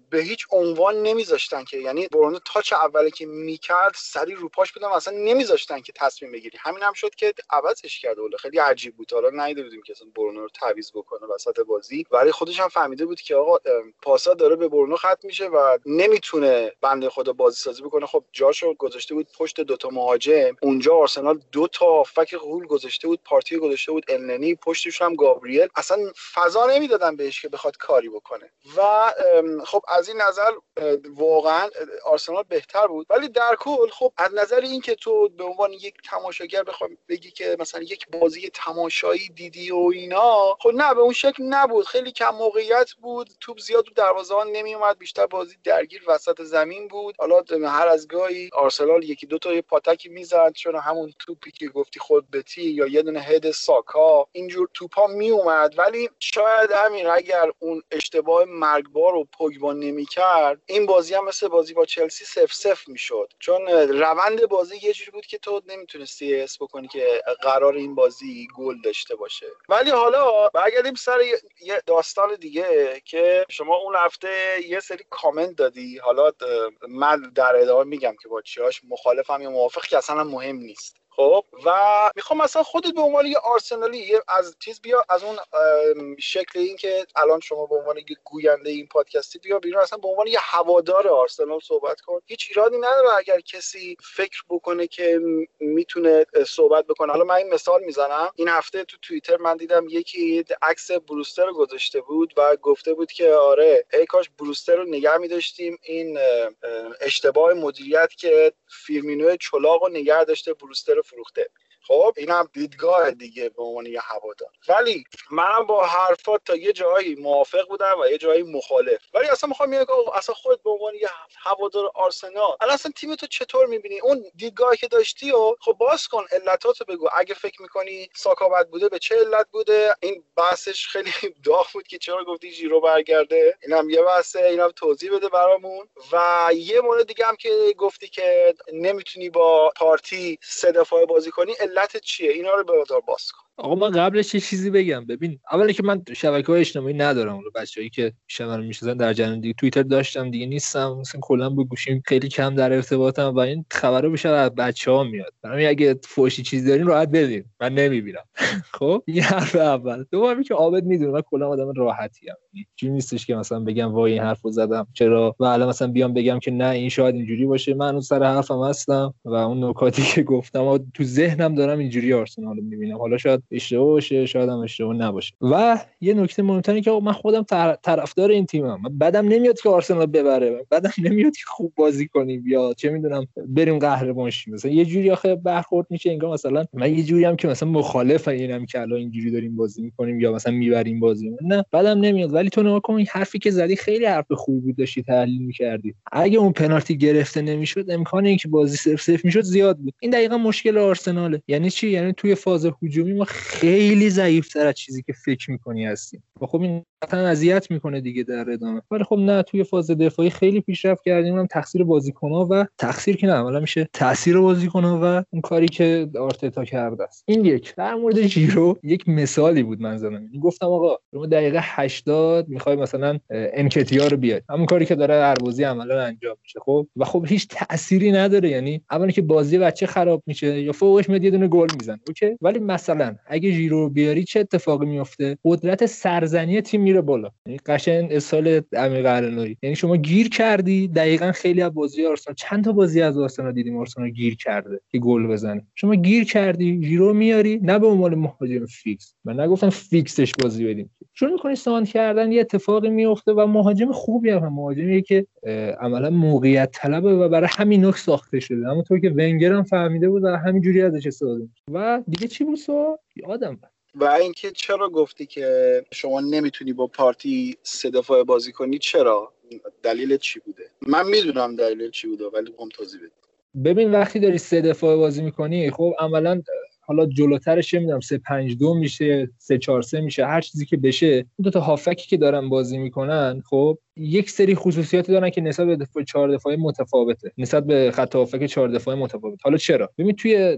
به هیچ عنوان نمیذاشتن که یعنی برونو تاچ اولی که می‌کرد سری رو پاش بودن اصلا نمیذاشتن که تصمیم بگیری. همین هم شد که عوضش کرد ولی خیلی عجیب بود. حالا نیده بودیم که اصلا برونو رو تعویض بکنه وسط بازی. ولی خودش هم فهمیده بود که آقا پاسا داره به برونو ختم میشه و نمی‌تونه بنده خدا بازی سازی بکنه. خب جاشو گذاشته بود پشت دوتا مهاجم. اونجا آرسنال دو تا فک غول گذاشته بود پارتی گذاشته بود. النی پشتش هم گابریل. اصلا فضا نمی‌دادن بهش که بخواد کاری بکنه. و خب از این نظر واقعا آرسنال بهتر بود. ولی در کل خب از نظر اینکه تو به عنوان یک تماشاگر بخوام بگی که مثلا یک بازی تماشایی دیدی و اینا خب نه به اون شکل نبود. خیلی کم موقعیت بود. توپ زیاد تو دروازه نمی اومد بیشتر بازی درگیر وسط زمین بود. حالا هر از گاهی آرسنال یکی دو تا یه پاتکی می‌زد چون همون توپی که گفتی خود بتی یا یه دونه هد ساکا اینجور توپا می اومد ولی شاید همین اگر اون اشتباه مرگبار رو پوگبا نمی‌کرد این بازی هم مثل بازی با چلسی سف سف می‌شد. چون روند بازی یه جوری بود که تو نمی‌تونستی حس بکنی که قرار این بازی گل داشته باشه. ولی حالا برگردیم سر یه داستان دیگه که شما اون هفته یه سری کامنت دادی؟ حالا من در ادامه میگم که با چیاش مخالفم یا موافق که اصلا مهم نیست. خب و می‌خوام مثلا خودت به عنوان یه آرسنالی از چیز بیا از اون شکل این که الان شما به عنوان یه گوینده این پادکستی بیا بیرون اصلا به عنوان یه هوادار آرسنال صحبت کن. هیچ ایرادی نداره اگر کسی فکر بکنه که می‌تونه صحبت بکنه. حالا من این مثال می‌زنم. این هفته تو توییتر من دیدم یکی عکس بروستر رو گذاشته بود و گفته بود که آره ای کاش بروستر رو نگه میداشتیم. این اشتباه مدیریت که فیرمینو چلاق رو نگه داشته بروستر vruchteb. خب اینم دیدگاه دیگه به عنوان یه هوادار. ولی منم با حرفات تا یه جایی موافق بودم و یه جایی مخالف. ولی اصلا می‌خوام یه اصلا خودت به عنوان یه هوادار آرسنال الان اصلا تیم تو چطور می‌بینی؟ اون دیدگاهی که داشتی و خب باز کن علتاتو بگو. اگه فکر می‌کنی ساکا بد بوده به چه علت بوده؟ این بحثش خیلی داغ بود که چرا گفتی جیرو برگرده. اینم یه بحثه اینم توضیح بده برامون. و یه مورد دیگه هم که گفتی که نمی‌تونی با پارتی سه دفعه بازی کنی چیه؟ اینا رو به باز کن. آقا من قبلش یه چیزی بگم. ببین اولی که من شبکه های اجتماعی ندارم. اون بچه‌ای که میشه من می‌شناسن در جریان دیگه توییتر داشتم دیگه نیستم. مثلا کلا با گوشیم خیلی کم در ارتباطم و این خبرها بیشتر از بچه‌ها میاد. برای اگه فوشی چیز دارین راحت بدین. من نمی‌بینم. خب؟ این حرف اول. دوم که عابد می‌دونه من کلا آدم راحتی ام چی نیستش که مثلا بگم وای این حرفو زدم. چرا؟ و الان مثلا بیام بگم که نه این شاید اینجوری باشه. من اون سر حرفم هستم و اون نکاتی که گفتم تو ذهنم دارم اینجوری آرسنال رو می‌بینم. حالا شاید اشتباه باشه شاید هم اشتباه نباشه. و یه نکته مهمتره که من خودم طرفدار این تیمم. بدم نمیاد که آرسنال ببره. بدم نمیاد که خوب بازی کنیم یا چه می‌دونم بریم قهرمان شیم. مثلا یه جوری آخه برخورد میشه انگار مثلا من یه جوری هم که مثلا مخالف اینم که الان اینجوری داریم بازی می‌کنیم یا مثلا می‌بریم بازی. نه بدم نمیاد. ولی تو نگاه کن حرفی که زدی خیلی حرف خوبی بود داشتی تحلیل می‌کردی. اگه اون پنالتی گرفته نمی‌شد امکان اینکه بازی صفر صفر می‌شد زیاد بود. این دقیقا مشکل آرسناله. یعنی چی؟ یعنی توی فاز هجومی ما خیلی ضعیفتر از چیزی که فکر می‌کنی هستیم و خب این قطعا اذیت می‌کنه دیگه در ادامه. ولی خب نه توی فاز دفاعی خیلی پیشرفت کردیم. هم تقصیر بازیکن‌ها و تقصیر که نه حالا میشه تاثیر بازیکن‌ها و اون کاری که آرتتا کرده است. این یک. در مورد جیرو یک مثالی بود من زدم گفتم آقا شما دقیقه 80 می‌خوای مثلا انکتیا رو بیاد همون کاری که داره هر بازی عملا انجام میشه خب؟ و خب هیچ تأثیری نداره. یعنی اولی که بازی بچه خراب میشه یا فوقش میاد یه دونه گل می‌زنه اوکی؟ ولی مثلا اگه جیرو بیاری چه اتفاقی میفته قدرت سرزنی تیم میره بالا. یعنی قشنگ اصال امیر قلنوری یعنی شما گیر کردی دقیقا خیلی از بازی آرسنال چند تا بازی از آرسنال دیدیم آرسنال گیر کرده که گل بزنه. شما گیر کردی جیرو میاری نه به عنوان مهاجم فیکس. من نگفتم فیکسش بازی بدیم. چون می‌کنی ساند کردن یه اتفاقی میفته و مهاجم خوبی هم مهاجمی که عملا موقعیت طلبه و برای همین نکس ساخته شده. همونطور که ونگر هم فهمیده بود و همینجوری ازش استفاده و دیگه چی بود یادم و اینکه چرا گفتی که شما نمی‌تونی با پارتی سه دفعه بازی کنی چرا؟ دلیل چی بوده؟ من می‌دونم دلیل چی بوده ولی هم توضیح بده ببین وقتی داری سه دفعه بازی می‌کنی خب عملا حالا جلوترش می‌دونم 3 5 2 میشه 3 4 3 میشه هر چیزی که بشه دو تا هافکی که دارن بازی می‌کنن خب یک سری خصوصیاتی دارن که نسبت به دفاع چهار دفاعی متفاوته. نسبت به خط هافک چهار دفاعی متفاوت حالا چرا؟ ببین توی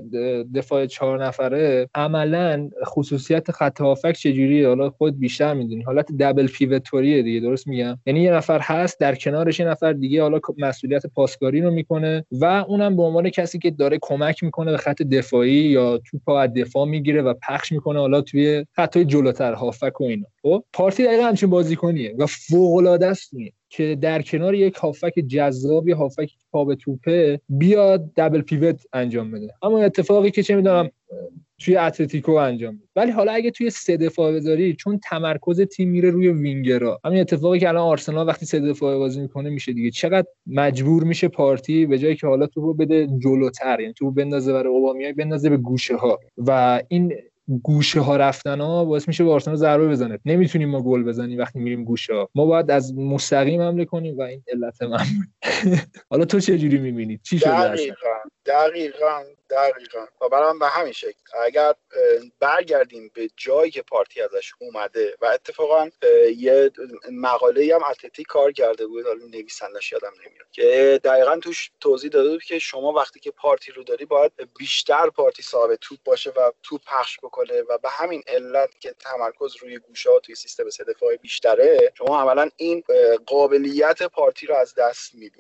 دفاع چهار نفره عملا خصوصیت خط هافک چجوریه؟ حالا خود بیشتر می‌دونی. حالت دبل پیوتوریه دیگه درست میگم؟ یعنی یه نفر هست در کنارش یه نفر دیگه حالا مسئولیت پاسکاری رو می‌کنه و اونم به عنوان کسی که داره کمک می‌کنه به خط دفاعی یا توپ از دفاع می‌گیره و پخش می‌کنه حالا توی خطای جلوتر هافک و اینا. خب؟ پارتی دقیقا همچین بازیکنیه و فوق العاده که در کنار یک هافک جذاب یا هافک پا به توپه بیاد دبل پیوت انجام بده. اما اتفاقی که چه می‌دونم توی اتلتیکو انجام بده. ولی حالا اگه توی سه دفاع بذاری چون تمرکز تیم میره روی وینگرا همین اتفاقی که الان آرسنال وقتی سه دفاع بازی می‌کنه میشه دیگه. چقدر مجبور میشه پارتی به جایی که حالا تو بده جلوتر یعنی تو بندازه برای اوبامیای بندازه به گوشه ها. و این گوشه ها رفتن ها باعث میشه به آرسنال ضربه بزنه. نمی‌تونیم ما گل بزنیم وقتی میریم گوشه ها. ما باید از مستقیم حمله کنیم و این علت من. حالا تو چه جوری می‌بینی؟ چی شده دقیقاً دقیقاً. دقیقا. و برای به همین شکل. اگر برگردیم به جایی که پارتی ازش اومده و اتفاقا یه مقاله هم اتلتیک کار کرده بود حالا نویسندش یادم نمیاد که دقیقا توش توضیح داده بود که شما وقتی که پارتی رو داری باید بیشتر پارتی صاحب توپ باشه و توپ پخش بکنه و به همین علت که تمرکز روی گوشه توی سیستم دفاعی بیشتره شما عملا این قابلیت پارتی رو از دست می‌دید.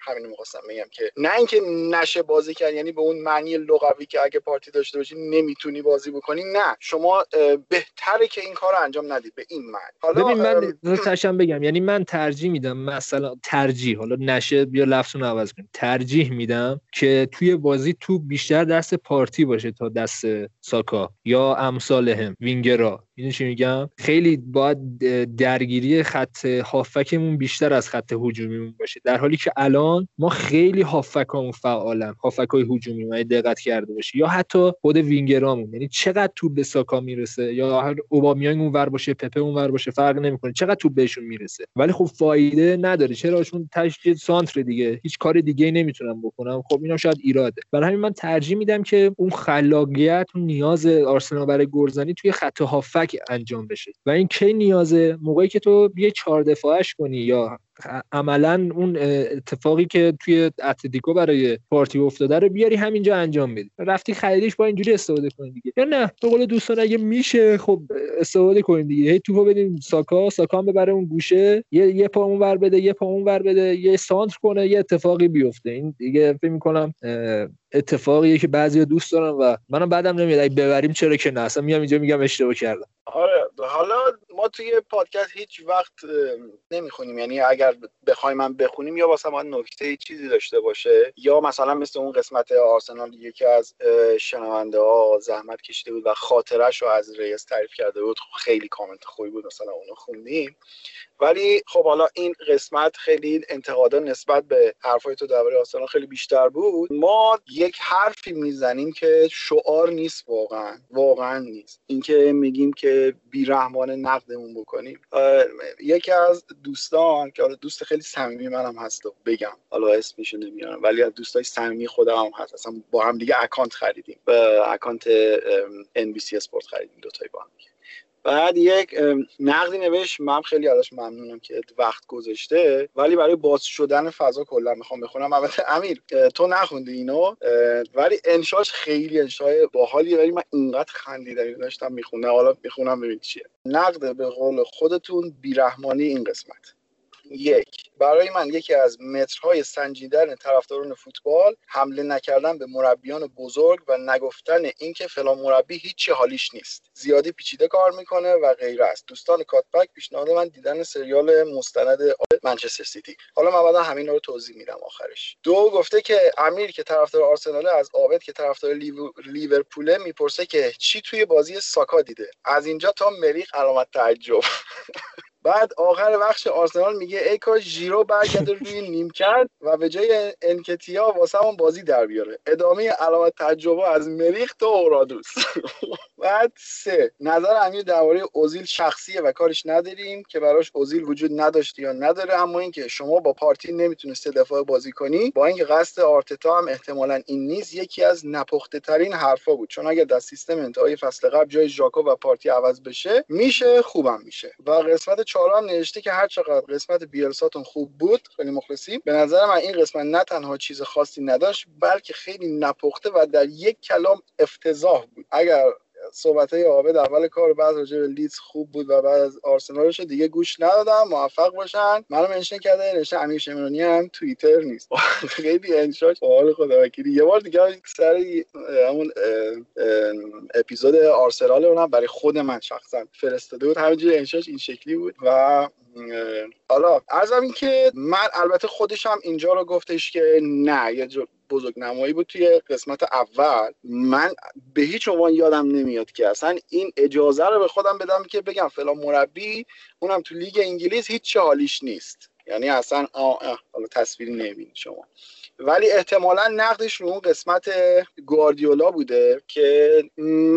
همین می‌خواستم بگم که نه اینکه نشه بازی کرد یعنی به اون معنی لغوی که اگه پارتی داشته باشی نمی‌تونی بازی بکنی. نه شما بهتره که این کار رو انجام ندید به این معنی. حالا ببین من تشم بگم. یعنی من ترجیح میدم مثلا ترجیح حالا نشه بیا لفظو عوض کنیم. ترجیح میدم که توی بازی تو بیشتر دست پارتی باشه تا دست ساکا یا امثال هم وینگرا. می‌دونی چی میگم؟ خیلی باید درگیری خط هافکمون بیشتر از خط هجومیمون باشه. در حالی که الان ما خیلی هافکامون فعالن. هافکای هجومی. ما دقت کرده باشه یا حتی خود وینگرامون. یعنی چقدر توپ به ساکا می‌رسه؟ یا هر اوبامیانگ اون ور باشه پپه اون ور باشه فرق نمی‌کنه. چقدر توپ بهشون می‌رسه؟ ولی خب فایده نداره. چرا؟ چون تشکیل سانتر دیگه. هیچ کار دیگه نمی‌تونم بکنم. خب اینا شاید ایراده. برای همین من ترجیح میدم که اون خلاقیت و نیاز آرسنال برای گلزنی توی خط هافک انجام بشه. و این کی نیازه؟ موقعی که تو یه چهار دفاعش کنی یا عملا اون اتفاقی که توی اتلتیکو برای پارتی افتاده رو بیاری همینجا انجام بدی. رفتی خریدیش با اینجوری استفاده کنی دیگه. یا نه به قول دوستان اگه میشه خب استفاده کنید دیگه. هی توپو بدیم ساکا ساکا ببره اون گوشه. یه یه پا اون ور بده یه پا اون ور بده یه سانتر کنه یه اتفاقی بیفته. این دیگه فکر می‌کنم اتفاقیه که بعضی دوست دارن و منم بعدم نمیاد. ببریم چرا که نه؟ اصلا میام اینجا میگم اشتباه کردم. آره حالا ما توی پادکست هیچ وقت نمی‌خونیم. یعنی اگر بخوایم من بخونیم یا واسه ما نکته چیزی داشته باشه یا مثلا مثل اون قسمت آرسنال یکی از شنونده ها زحمت کشیده بود و خاطرش رو از ریس تعریف کرده بود خیلی کامنت خوبی بود مثلا اونو خوندیم. ولی خب حالا این قسمت خیلی انتقادا نسبت به حرفای تو درباره آرسنال خیلی بیشتر بود. ما یک حرفی می‌زنیم که شعار نیست واقعا. واقعا نیست. اینکه میگیم که بیرحمانه نقدمون بکنیم. یکی از دوستان که حالا دوست خیلی صمیمی منم هست بگم. حالا اسمشو نمیارم. ولی از دوستای صمیمی خودم هم هست. اصلا با هم دیگه اکانت خریدیم. اکانت NBC Sports خریدیم دو تایی با هم بعد یک نقدی نوشت. من خیلی ازش ممنونم که وقت گذاشته. ولی برای باز شدن فضا کلا می‌خوام بخونم. البته امیر تو نخوندی اینو ولی انشاش خیلی انشای باحالیه. ولی من اینقدر خندیدم داشتم می‌خونم. حالا می‌خونم ببین چیه. نقد به قول خودتون بیرحمانه‌ی این قسمت. یک. برای من یکی از مترهای سنجیدن طرفداران فوتبال حمله نکردن به مربیان بزرگ و نگفتن اینکه فلان مربی هیچی حالیش نیست. زیادی پیچیده کار می‌کنه و غیره است. دوستان کاتبک پیشنهاد من دیدن سریال مستند منچستر سیتی. حالا من بعدا همین رو توضیح میدم آخرش. دو گفته که امیر که طرفدار آرسنال از عابد که طرفدار لیورپول می‌پرسه که چی توی بازی ساکا دیده؟ از اینجا تا مریخ علامت تعجب. بعد آخر بخش آرسنال میگه ای کاش ژیرو برگرده روی نیمکت و به جای انکتیا واسه همون بازی در بیاره. ادامه علامت تجربه از مریخ تا اورادوس. بعد سه نظر امیر درباره اوزیل شخصیه و کارش نداریم که براش اوزیل وجود نداشته یا نداره اما اینکه شما با پارتی نمی‌تونسته دفاع بازی کنی با اینکه قصد آرتتا هم احتمالا این نیست یکی از نپخته ترین حرفا بود. چون اگر در سیستم انتهای فصل قبل جای ژاکو و پارتی عوض بشه میشه خوبم میشه. و قسمت چهارم نوشته که هر چقدر قسمت بیلساتون خوب بود خیلی مخلصیم. به نظر من این قسمت نه تنها چیز خاصی نداشت بلکه خیلی نپخته و در یک کلام افتضاح بود. اگر صحبت های عابد اول کار بعد راجع به لیدز خوب بود و بعد از آرسنالش دیگه گوش ندادم موفق باشن. منو منشن کرده نوشته امیر شمرانی هم توییتر نیست. خیلی انشاش. حال خدا وکیلی یه بار دیگه سر همون اپیزود آرسنال اونم برای خود من شخصا فرستاده بود. همینجوری انشاش این شکلی بود و حالا ارزم این که من البته خودش هم اینجا رو گفتش که نه یه بزرگ نمایی بود توی قسمت اول. من به هیچ عنوان یادم نمیاد که اصلا این اجازه رو به خودم بدم که بگم فلان مربی اونم تو لیگ انگلیس هیچ حالیش نیست. یعنی اصلا حالا تصویری نمی‌بینید شما. ولی احتمالا نقدش رو اون قسمت گواردیولا بوده که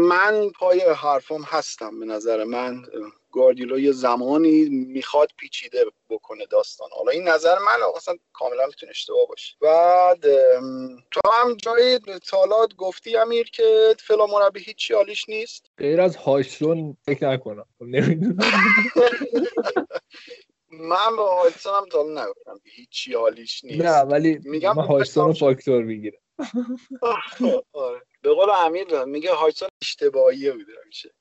من پای حرفم هستم به نظر من. گواردیولا یه زمانی می‌خواد پیچیده بکنه داستان. حالا این نظر من اصلا کاملا می‌تونه اشتباه باشه. بعد تو هم جای تالات گفتی امیر که فلا مربی هیچی حالیش نیست؟ غیر از هایسون فکر نکنم. خب من با هایسون هم تا نگفتم هیچی حالیش نیست. نه ولی میگم من هایسون فاکتور می‌گیرم. آره. به قول امیر میگه هایسون اشتباهیه بوده میشه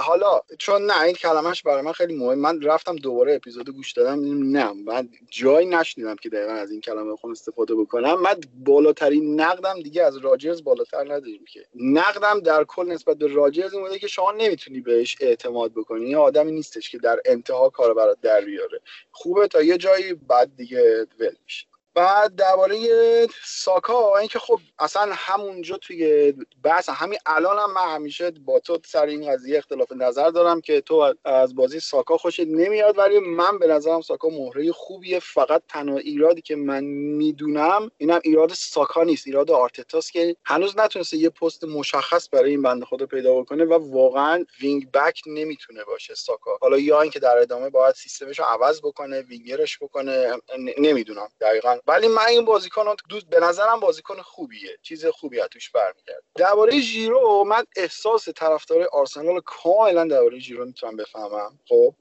حالا چون نه این کلمش برای من خیلی مهم من رفتم دوباره اپیزود گوش دادم نه من جایی نشنیدم که دقیقا از این کلمه بخوام استفاده بکنم. من بالاترین نقدم دیگه از راجرز بالاتر نداریم که. نقدم در کل نسبت به راجرز این بوده که شما نمی‌تونی بهش اعتماد بکنی. یه آدمی نیستش که در انتها کار برات در بیاره. خوبه تا یه جایی بعد دیگه ول میشه. بعد درباره ساکا اینکه خب اصلا همونجا توی بحث همین الان هم من همیشه با تو سر این قضیه اختلاف نظر دارم که تو از بازی ساکا خوشت نمیاد ولی من به نظرم ساکا مهره خوبیه. فقط تنها ایرادی که من می‌دونم اینم ایراد ساکا نیست ایراد آرتتاست که هنوز نتونسته یه پست مشخص برای این بنده خدا پیدا بکنه و واقعا وینگ بک نمی‌تونه باشه ساکا. حالا یا اینکه در ادامه باید سیستمش رو عوض بکنه وینگرش بکنه نمی‌دونم. دقیقا ولی من این بازیکن دوست به نظرم بازیکن خوبیه. چیز خوبی توش برمیگرده. درباره ژیرو من احساس طرفدار آرسنال کاملا درباره ژیرو می‌تونم بفهمم. خب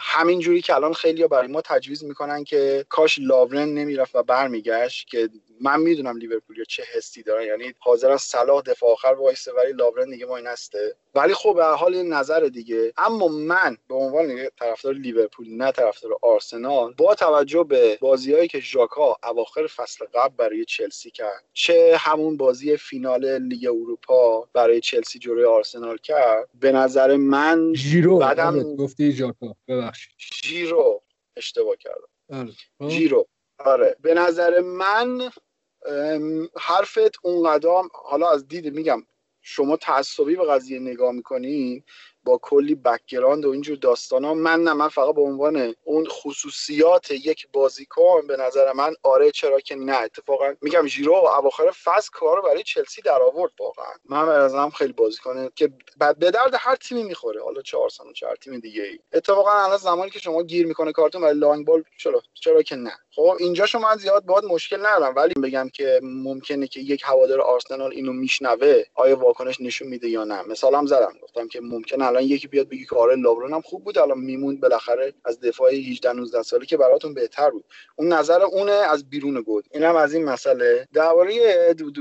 همین جوری که الان خیلی برای ما تجویز می‌کنن که کاش لاورن نمی‌رفت و برمیگشت که من می‌دونم لیورپول چه حسی دارن یعنی حاضرن صلاح دفاع آخر وایسه ولی لاورن دیگه ما این هسته ولی خب به هر حال نظر دیگه. اما من به عنوان طرفدار لیورپول نه طرفدار آرسنال با توجه به بازیهایی که ژاکا اواخر فصل قبل برای چلسی کرد چه همون بازی فینال لیگ اروپا برای چلسی جلوی آرسنال کرد به نظر من ژیرو بعدم گفتی ژاکا ببخشید. ژیرو اشتباه کردم. آره. ژیرو آره. به نظر من حرفت اون قدم حالا از دید میگم شما تعصبی به قضیه نگاه می‌کنین با کلی background و اینجور داستان ها من نه من فقط به عنوان اون خصوصیات یک بازیکن به نظر من آره چرا که نه. اتفاقا میگم ژیرو اواخر فصل کار برای چلسی در آورد واقعا. من به نظرم خیلی بازیکنه که بعد به درد هر تیمی می‌خوره. حالا چه آرسنال چه هر تیم دیگه ای. اتفاقا الان زمانی که شما گیر می‌کنه کارتون برای long ball چرا؟ چرا که نه. خب اینجا شما زیاد باید مشکل ندارم. ولی بگم که ممکنه که یک هوادار آرسنال اینو میشنوه آیا واکنش نشون میده یا نه. مثالم زدم. گفتم که ممکنه الان یکی بیاد بگی که آره لابرون هم خوب بود الان میموند بالاخره از دفاع 18 19 ساله که براتون بهتر بود. اون نظر اونه از بیرون گود اینم از این مسئله. درباره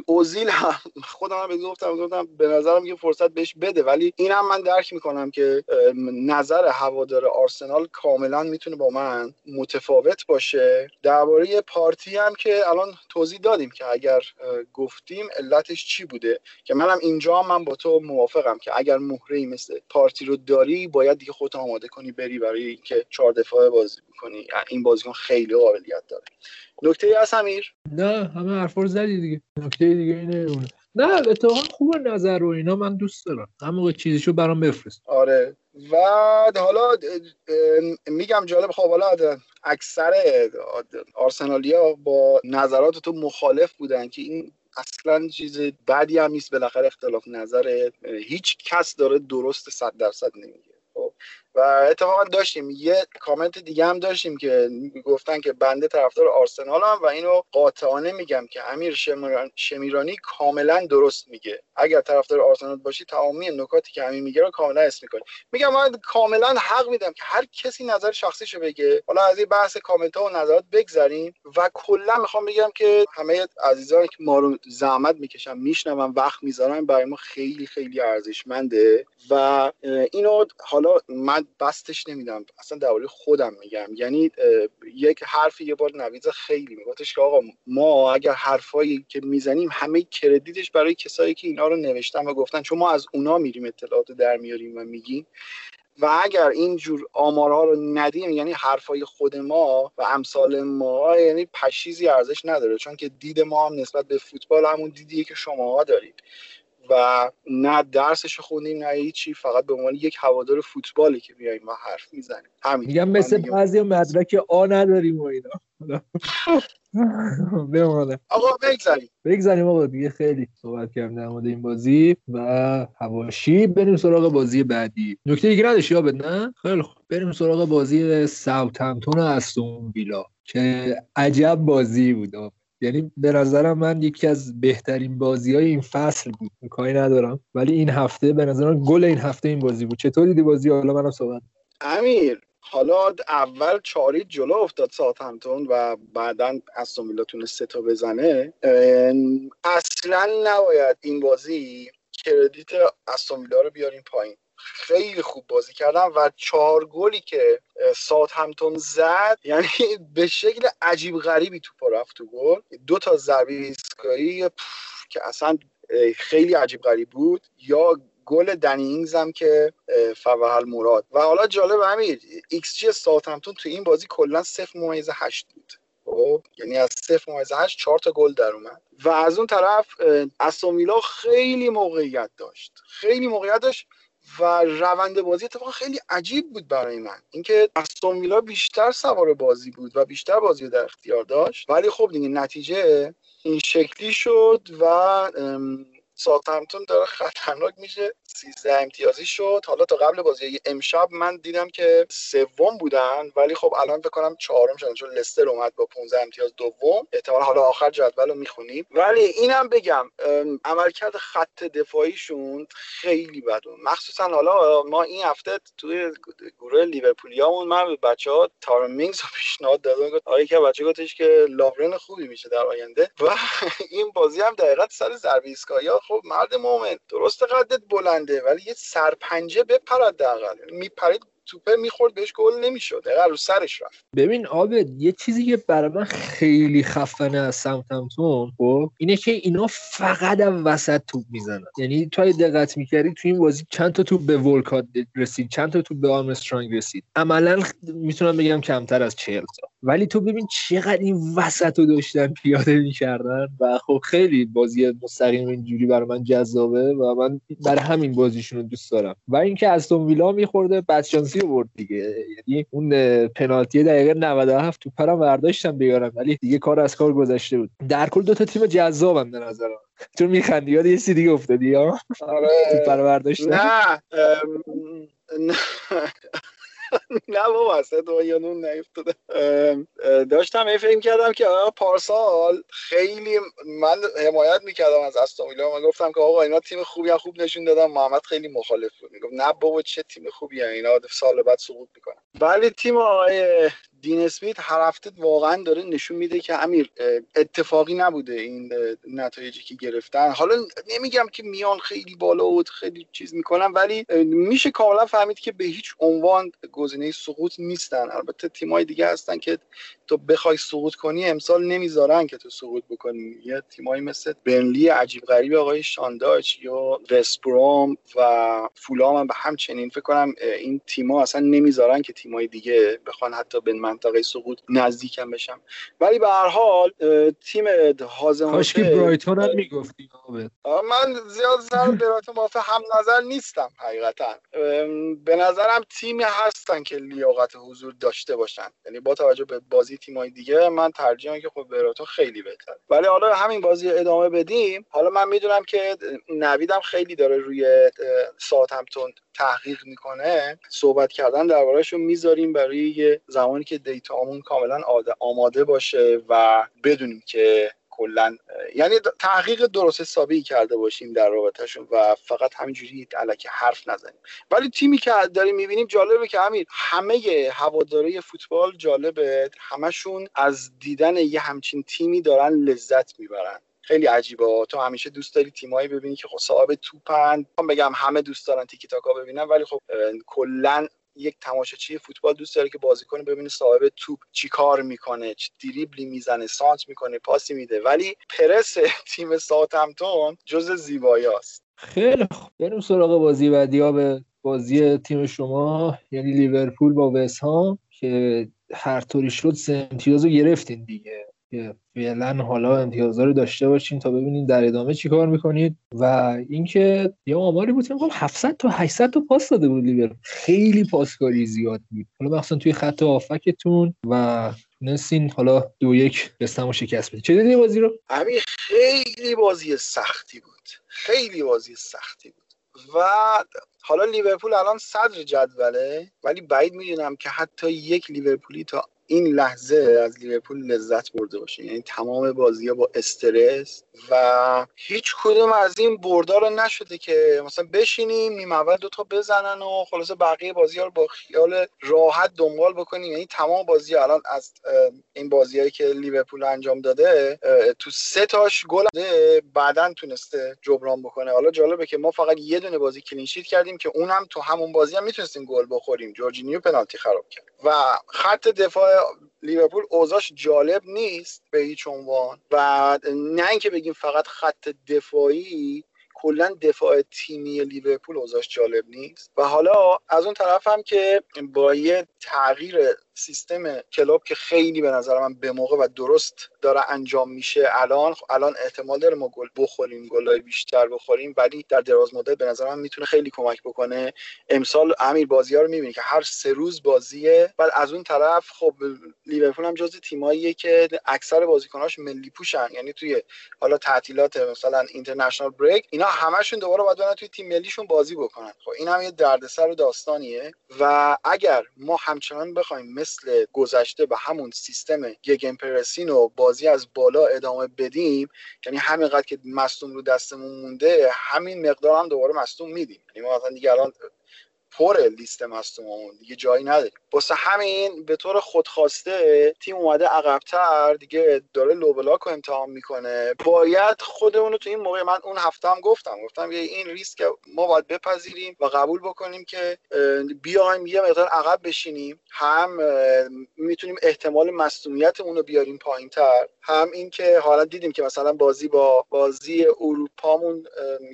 اوزیل هم خودم هم گفتم گفتم به نظرم یه فرصت بهش بده ولی اینم من درک می‌کنم که نظر هوادار آرسنال کاملا می‌تونه با من متفاوت باشه. درباره پارتی هم که الان توضیح دادیم که اگر گفتیم علتش چی بوده؟ که منم اینجا من با تو موافقم که اگر مهره مثل رو داری باید دیگه خودت آماده کنی بری برای اینکه چهار دفاعه بازی بکنی این بازیکن خیلی قابلیت داره. نکته ای هست امیر؟ نه همه حرفا رو زدی دیگه. نکته دیگه اینه نه اتفاقا خوب نظر رو اینا من دوست دارم. همون چیزیشو برام بفرست. آره. و حالا میگم جالب خب حالا اکثر آرسنالیا با نظرات تو مخالف بودن که این اصلا چیز بدی هم نیست بالاخره اختلاف نظر هیچ کس داره درست صد درصد نمیگه. و اتفاقا داشتیم. یه کامنت دیگه هم داشتیم که گفتن که بنده طرفدار آرسنال هم و اینو قاطعانه میگم که امیر شمیرانی کاملا درست میگه. اگر طرفدار آرسنال باشی تمامی نکاتی که همین میگه رو کاملا اسم می‌کنی. میگم من کاملا حق میدم که هر کسی نظر شخصیشو بگه. حالا از این بحث کامنت ها و نظرات بگذریم و کلا می‌خوام بگم که همه عزیزان که ما رو زحمت می‌کشن میشنون وقت می‌ذارن برای ما خیلی خیلی ارزشمنده. و اینو حالا من بستش نمیدم. اصلا درباره خودم میگم. یعنی یک حرفی یه بار نویز خیلی میگفتش که آقا ما اگر حرفایی که می‌زنیم همه کردیتش برای کسایی که اینا رو نوشتن و گفتن. چون ما از اونا میریم اطلاعات در میاریم و میگیم. و اگر این جور آمارها رو ندیم یعنی حرفای خود ما و امثال ما یعنی پشیزی ارزش نداره. چون که دید ما هم نسبت به فوتبال همون دیدیه که شماها دارید. و نه درسش خوندیم نه هیچی فقط به عنوان یک هوادار فوتبالی که بیایم ما حرف می‌زنیم. همین. میگم مثل بعضی مدرک آ نداریم و اینا. بمانه. آقا بگذاریم. بگذاریم آقا دیگه خیلی صحبت کردیم در مورد این بازی و هواشی بریم سراغ بازی بعدی. نکته دیگه نداشتی یابد نه؟ خیلی خوب. بریم سراغ بازی ساوثهمپتون و استون ویلا که عجب بازی بود. یعنی به نظرم من یکی از بهترین بازی های این فصل بود. کاری ندارم. ولی این هفته به نظرم گل این هفته این بازی بود. چطور دیدی بازی؟ حالا منم صحبت امیر حالا اول چاری جلو افتاد ساعتمتون و بعدا استون تونست تا بزنه. اصلا نباید این بازی کردیت استون رو بیاریم پایین. خیلی خوب بازی کردن و چهار گلی که سات همتون زد یعنی به شکل عجیب غریبی تو رفت تو گل. دو تا ضربه ایستگاهی که اصلا خیلی عجیب غریب بود. یا گل دنینگز هم که فوهل مراد. و حالا جالب امیر ایکس جی ساوثهمپتون تو این بازی کلا 0 ممیز 8 بود. خب؟ یعنی از 0 ممیز 8 4 تا گل در اومد. و از اون طرف اسومیلا خیلی موقعیت داشت. خیلی موقعیت داشت. و روند بازی اتفاقا خیلی عجیب بود برای من. اینکه استون بیشتر سوار بازی بود و بیشتر بازی در اختیار داشت. ولی خب دیگه نتیجه این شکلی شد و ساوثهمپتون داره خطرناک میشه. 13 امتیازی شد. حالا تا قبل بازی امشب من دیدم که سوم بودن ولی خب الان فکر کنم چهارم شدن چون لستر اومد با 15 امتیاز دوم. احتمال حالا آخر جدول رو می‌خونیم. ولی اینم بگم عملکرد خط دفاعیشون خیلی بد مخصوصا حالا ما این هفته توی گروه لیورپولیامون من به بچه ها تارمینگز رو پیشنهاد دادم. گفت آره که بچه گفتش که لافرن خوبی میشه در آینده. و این بازی هم دقیقا سر ضربه خب مرد مومن درست قدت بلنده ولی یه سرپنجه بپرد دقیقا میپرید توپه می‌خورد بهش گل نمی‌شد. دقیقا رو سرش رفت. ببین آبد یه چیزی که برای من خیلی خفنه از سمتمتون خب اینه که اینا فقط هم وسط توپ می‌زنن. یعنی تو دقت می‌کردی تو این بازی چند تا توپ به ولکات رسید چند تا توپ به آرمسترانگ رسید. عملا می‌تونم بگم کمتر از چهل تا. ولی تو ببین چقدر این وسط رو داشتن پیاده می‌کردن و خب خیلی بازی مستقیم اینجوری برای من جذابه و من برای همین بازیشون رو دوست دارم. و اینکه از ویلا میخورده بدشانسی برد دیگه. یعنی اون پنالتی دقیقه 97 تو پرم برداشتم بیارم ولی دیگه کار از کار گذشته بود. در کل دو تا تیم جذابن به نظرم. تو میخندی؟ یاد یه سی دیگه افتادی ها آره. تو نه. نه بابا اصلا تو یادون نیفتاده. داشتم این فکر کردم که آقا پارسال خیلی من حمایت می‌کردم از استون ویلا. من گفتم که آقا اینا تیم خوبی هم خوب نشون دادم محمد خیلی مخالف بود. می‌گفت نه بابا چه تیم خوبی اینا سال بعد سقوط می‌کنن. ولی تیم آقای دین اسمیت هر هفته واقعا داره نشون میده که امیر اتفاقی نبوده این نتایجی که گرفتن. حالا نمیگم که میان خیلی بالا و خیلی چیز می‌کنن ولی میشه کاملا فهمید که به هیچ عنوان گزینه سقوط نیستن. البته تیمای دیگه هستن که تو بخوای سقوط کنی امسال نمی‌ذارن که تو سقوط بکنی. یه تیمایی مثل برنلی عجیب غریب آقای شانداچ یا وستبروم و فولام هم به همچنین فکر کنم این تیما اصلا نمی‌ذارن که تیمای دیگه بخوان حتی به منطقه سقوط نزدیکم بشم ولی به هر حال تیم هازم کاش که برایتون هم می‌گفتی من زیاد سر برایتون موافق هم نظر نیستم حقیقتا. به نظرم تیمی هستن که لیاقت حضور داشته باشن. یعنی با توجه به بازی تیمای دیگه من ترجیحم که خب برایتون خیلی بهتر ولی حالا همین بازی ادامه بدیم. حالا من می‌دونم که نویدم خیلی داره روی همتون تحقیق می‌کنه. صحبت کردن دربارهش رو می‌ذاریم برای زمانی که دیتامون کاملا آماده باشه و بدونیم که کلا یعنی تحقیق درست حسابی کرده باشیم در رابطهشون و فقط همینجوری علکی حرف نزنیم. ولی تیمی که داریم می‌بینیم جالبه که همین همه هواداره فوتبال جالبه. همشون از دیدن یه همچین تیمی دارن لذت می‌برن. خیلی عجیبه. تو همیشه دوست داری تیمایی ببینی که خب صاحب توپن. بگم همه دوست دارن تیکی تاکا ببینن ولی خب کلا یک تماشاچی فوتبال دوست داره که بازیکن ببینه صاحب توپ چی کار می‌کنه چی دریبلی می‌زنه سانت می‌کنه پاسی میده. ولی پرس تیم ساوثهمپتون جز زیبایاست خیلی خوب. بریم سراغ بازی بعدی ها به بازی تیم شما. یعنی لیورپول با وسهام که هر طوری شد سه امتیاز رو گرفتین دیگه. که فعلا حالا امتیازا رو داشته باشین تا ببینید در ادامه چی کار می‌کنید. و اینکه یه آماری بود که 700 تا 800 تا پاس داده بود لیور خیلی پاسکاری زیاد بود. حالا مخصوصا توی خط آفکتون و نسین حالا دو یک رستم و شکست بده چه دیدی بازی رو؟ همین خیلی بازی سختی بود. خیلی بازی سختی بود. و حالا لیورپول الان صدر جدوله ولی بعید می‌دونم که حتی یک لیورپولی تا این لحظه از لیورپول لذت برده باشه. یعنی تمام بازی ها با استرس و هیچ کدوم از این بردا رو نشده که مثلا بشینیم نیم اول دو تا بزنن و خلاصه بقیه بازی ها رو با خیال راحت دنبال بکنیم. یعنی تمام بازی ها الان از این بازیهایی که لیورپول انجام داده تو سه تاش گل بعدا تونسته جبران بکنه. حالا جالبه که ما فقط یه دونه بازی کلینشیت کردیم که اونم تو همون بازی هم می‌تونستیم گل بخوریم. جورجینیو پنالتی خراب کرد. و خط دفاع لیورپول اوضاعش جالب نیست به هیچ عنوان. و نه اینکه بگیم فقط خط دفاعی کلا دفاع تیمی لیورپول اوضاعش جالب نیست. و حالا از اون طرف هم که با یه تغییر سیستم کلوب که خیلی به نظر من به موقع و درست داره انجام میشه الان الان احتمال داره ما گل بخوریم گلای بیشتر بخوریم ولی در دراز مدت به نظر من می‌تونه خیلی کمک بکنه. امسال امیر بازی ها رو می‌بینی که هر سه روز بازیه. بعد از اون طرف خب لیورپول هم جز تیماییه که اکثر بازیکناش ملی پوشن. یعنی توی حالا تعطیلات مثلا اینترنشنال بریک اینا همشون دوباره باید برن توی تیم ملیشون بازی بکنن. خب این هم یه دردسر و داستانیه. و اگر ما همچنان بخوایم مثل گذشته به همون سیستم گگن پرسین و بازی از بالا ادامه بدیم یعنی همینقدر که مصدوم رو دستمون مونده همین مقدار هم دوباره مصدوم میدیم. یعنی ما مثلا دیگه الان پر لیست مصدوممون. دیگه جایی نداریم. واسه همین به طور خودخواسته تیم اومده عقبتر دیگه داره لوبلاک رو امتحان می‌کنه. باید خودمون رو تو این موقع من اون هفته هم گفتم گفتم یه این ریسک ما باید بپذیریم و قبول بکنیم که بیایم یه مقدار عقب بشینیم. هم می‌تونیم احتمال مصدومیتمون رو بیاریم پایین تر هم اینکه حالا دیدیم که مثلا بازی با بازی اروپامون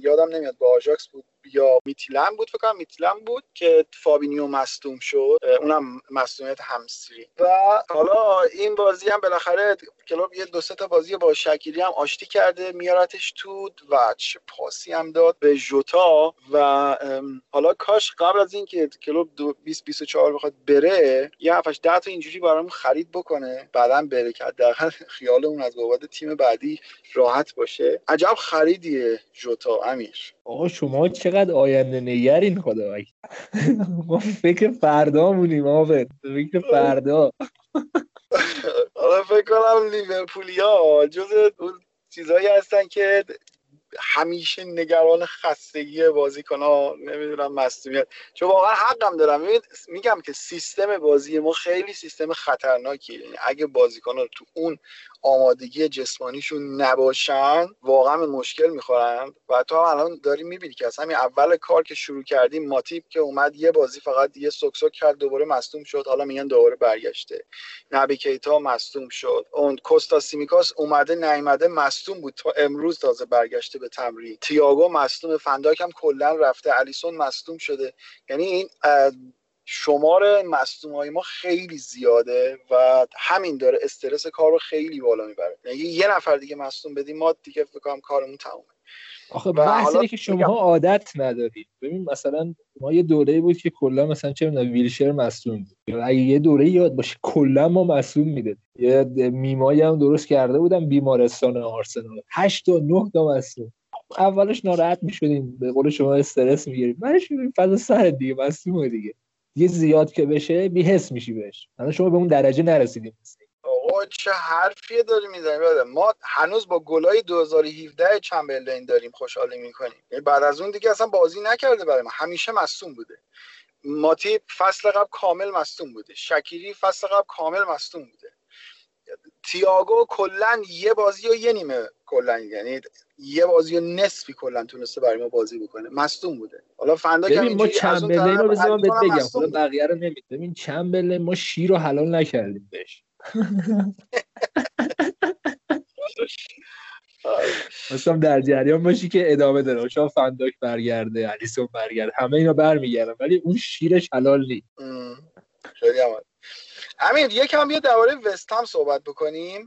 یادم نمیاد با آژاکس بود. یا میتیلن بود فکر کنم میتیلن بود که فابینیو مصدوم شد. اونم مصدومیت همسترینگ. و حالا این بازی هم بالاخره کلوب یه دو تا بازی با شکیری هم آشتی کرده میارتش تو و چه پاسی هم داد به جوتا و حالا کاش قبل از اینکه کلوب 2024 بخواد بره یه 7 10 تا اینجوری برامون خرید بکنه بعدا بره که حداقل خیالمون از بابت تیم بعدی راحت باشه. عجب خریدیه جوتا امیر. آقا شما چقدر آینده نگرین خدا. ما فکر فردا مونیم آفت فکر فردا. حالا فکر کنم لیورپولیا جز اون چیزایی هستن که همیشه نگران خستگی بازیکن ها نمی‌دونم مصدومیت. چون واقعا حقم دارم. میگم که سیستم بازی ما خیلی سیستم خطرناکیه. یعنی اگه بازیکن ها تو اون آمادگی جسمانیشون نباشن واقعا مشکل می‌خورن. و تو الان داری می‌بینی که از همین اول کار که شروع کردیم ماتیب که اومد یه بازی فقط یه سکسک کرد دوباره مصدوم شد. حالا میگن دوباره برگشته. نبی کیتا مصدوم شد. اون کوستا سیمیکاس اومده نیومده مصدوم بود. تا امروز تازه برگشته به تمرین. تییاگو مصدوم فنداک هم کلا رفته. الیسون مصدوم شده. یعنی این شمار مصدوم های ما خیلی زیاده و همین داره استرس کار رو خیلی بالا می‌بره. یعنی یه نفر دیگه مصدوم بدیم ما دیگه فکر کارمون تمومه. آخه بحث اینه که شما عادت ندارید. ببین مثلا ما یه دوره بود که کلا مثلا چه می‌دونم ویلشر مصدوم بود. اگه یه دوره یاد باشه کلا ما مصدوم میده یه میمایی هم درست کرده بودم بیمارستان آرسنال. 8 تا 9 تا مصدوم. اولش ناراحت می‌شدیم به قول شما استرس می‌گیریم بعدش می‌بینیم فضا سر دیگه مصدومه دیگه. یه زیاد که بشه بی‌حس میشی بهش. الان شما به اون درجه نرسیدیم. آقا چه حرفیه داری می‌زنی ما هنوز با گلای 2017 چمبرلین داریم خوشحالی می‌کنیم. یعنی بعد از اون دیگه اصلا بازی نکرده برای ما. همیشه مصوم بوده. ماتی فصل قبل کامل مصوم بوده. شکیری فصل قبل کامل مصوم بوده. تیاگو کلا یه بازی و یه نیمه کلا یعنی یه بازی و نصفی کلا تونسته برای ما بازی بکنه. مصدوم بوده. حالا فندا ببین ما چمبرلین رو بذار بهت بگم. حالا بقیه رو نمید ببین چمبرلین ما شیر رو حلال نکردیم بهش. مثلا در جریان باشی که ادامه داره. شما فنداک برگرده الیسون برگرده. همه اینا برمیگردن. ولی اون شیرش حلال نیست. خیلی امیر یکم بیا درباره وستهم صحبت بکنیم.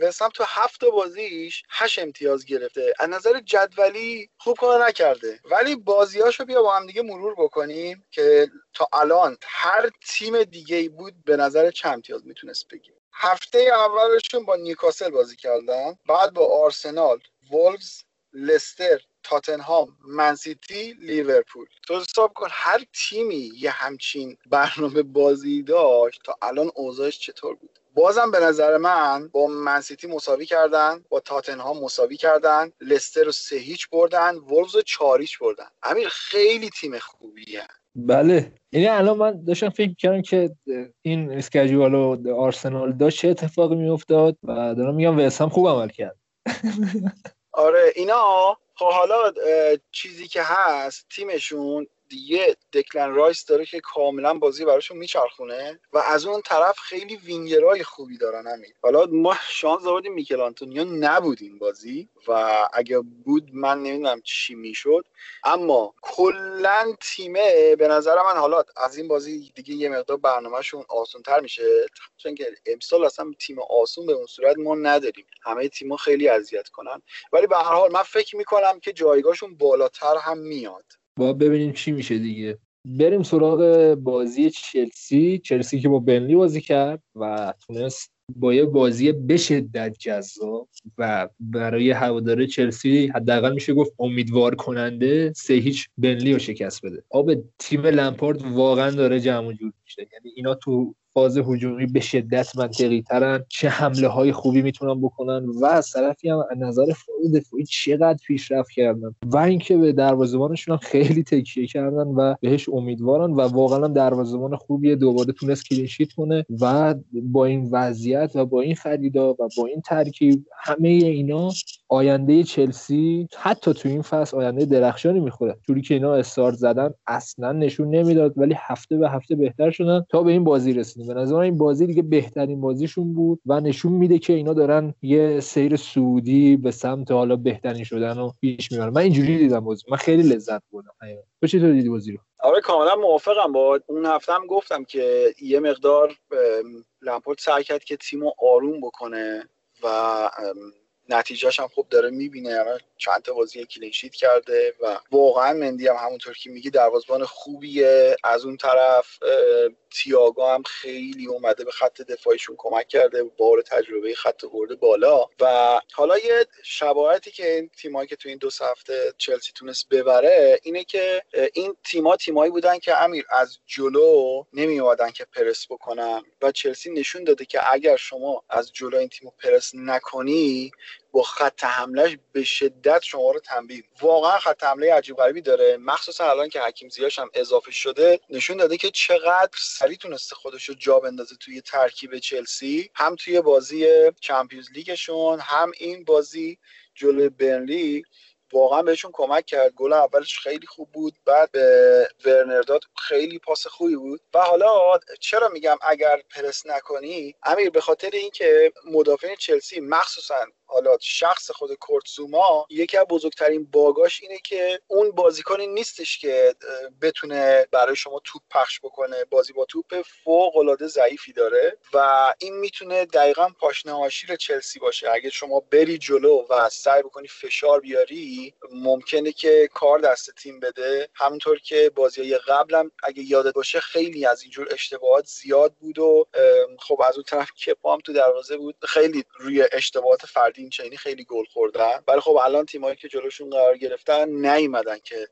وستهم تو هفت بازیش هشت امتیاز گرفته. از نظر جدولی خوب کار نکرده. ولی بازیاشو بیا با هم دیگه مرور بکنیم که تا الان هر تیم دیگه بود به نظر چند امتیاز می‌تونست بگیم هفته اولشون با نیوکاسل بازی کردن. بعد با آرسنال وولفز لستر تاتنهام منسیتی لیورپول. تو حساب کن هر تیمی یه همچین برنامه بازی داشت تا الان اوضاعش چطور بود. بازم به نظر من با منسیتی مساوی کردن با تاتنهام مساوی کردن لستر رو سه هیچ بردن وولز رو چاریچ بردن. امیر خیلی تیم خوبیه. بله. یعنی الان من داشتم فکر کردم که این اسکجوال و آرسنال داشت چه اتفاقی میافتاد و دارم میگم وسام خوب عمل کرد. آره اینا خب حالا چیزی که هست تیمشون دیگه دکلن رایس داره که کاملا بازی براشون میچرخونه و از اون طرف خیلی وینگرهای خوبی دارن همین حالا ما شانس آوردیم میکل آنتونیو نبود این بازی و اگه بود من نمی‌دونم چی می‌شد. اما کلا تیمه به نظر من حالا از این بازی دیگه یه مقدار برنامهشون آسان تر میشه. چون که امسال اصلا تیم آسون به اون صورت ما نداریم. همه تیم‌ها خیلی اذیت کنن. ولی به هر حال من فکر می‌کنم که جایگاهشون بالاتر هم میاد. با ببینیم چی میشه دیگه. بریم سراغ بازی چلسی. چلسی که با بنلی بازی کرد و تونست با یه بازی به شدت جذاب و برای هواداره چلسی حداقل میشه گفت امیدوار کننده سه هیچ بنلی رو شکست بده. آب تیم لمپارد واقعا داره جمع جور میشه. یعنی اینا تو فاز هجومی به شدت منطقی ترن چه حمله های خوبی می‌تونن بکنن و از طرفی هم نظر فاز دفاعی چقدر پیشرفت کردن. و اینکه به دروازه‌بانشون هم خیلی تکیه کردن و بهش امیدوارن و واقعا دروازه‌بان خوبیه. دوباره تونست کلینشیت کنه و با این وضعیت و با این خریدا و با این ترکیب همه اینا آینده چلسی حتی تو این فصل آینده درخشانی می‌خوره. جوری که اینا استارت زدن اصلا نشون نمی‌داد ولی هفته به هفته بهتر شدن تا به این بازی رسیدن به نظر این بازی دیگه بهترین بازیشون بود و نشون میده که اینا دارن یه سیر سعودی به سمت حالا بهترین شدن و پیش می‌برن. من اینجوری دیدم بازی. من خیلی لذت بردم. تو چطور دیدی بازی رو؟ آره کاملا موافقم. با اون هفته هم گفتم که یه مقدار لامپورت سعی کرد که تیمو آروم بکنه و نتیجهش هم خوب داره می‌بینه. یعنی چند تا بازی کلینشیت کرده و واقعا مندی هم همونطور که میگی دروازبان خوبیه. از اون طرف تیاگو هم خیلی اومده به خط دفاعیشون کمک کرده بار تجربه خط برده بالا. و حالا یه شباهتی که این تیمایی که تو این دو هفته چلسی تونست ببره اینه که این تیما تیمایی بودن که امیر از جلو نمی که پرس بکنن. و چلسی نشون داده که اگر شما از جلو این تیمو پرس نکنی با خط حملهش به شدت شما رو تنبیه واقعا خط حمله عجیب غریبی داره. مخصوصا الان که حکیم زیاش هم اضافه شده نشون داده که چقدر سریع تونسته خودش رو جا بندازه توی ترکیب چلسی. هم توی بازی چمپیونز لیگشون هم این بازی جلوی برنلی. واقعا بهشون کمک کرد. گل اولش خیلی خوب بود بعد به ورنر داد خیلی پاس خوبی بود. و حالا چرا میگم اگر پرس نکنی؟ امیر به خاطر اینکه مدافعین چلسی مخصوصا حالا شخص خود کورتزوما یکی از بزرگترین باگاش اینه که اون بازیکنی نیستش که بتونه برای شما توپ پخش بکنه. بازی با توپ فوق العاده ضعیفی داره و این می‌تونه دقیقا پاشنه هاشیر چلسی باشه. اگه شما بری جلو و سعی بکنی فشار بیاری ممکنه که کار دست تیم بده. همونطور که بازی قبلم اگه یادت باشه خیلی از اینجور اشتباهات زیاد بود و خب از اون طرف کپا هم تو دروازه بود. خیلی روی اشتباهات فردی این چینی خیلی گل خوردن. ولی خب الان تیمایی که جلوشون قرار گرفتن نیومدن که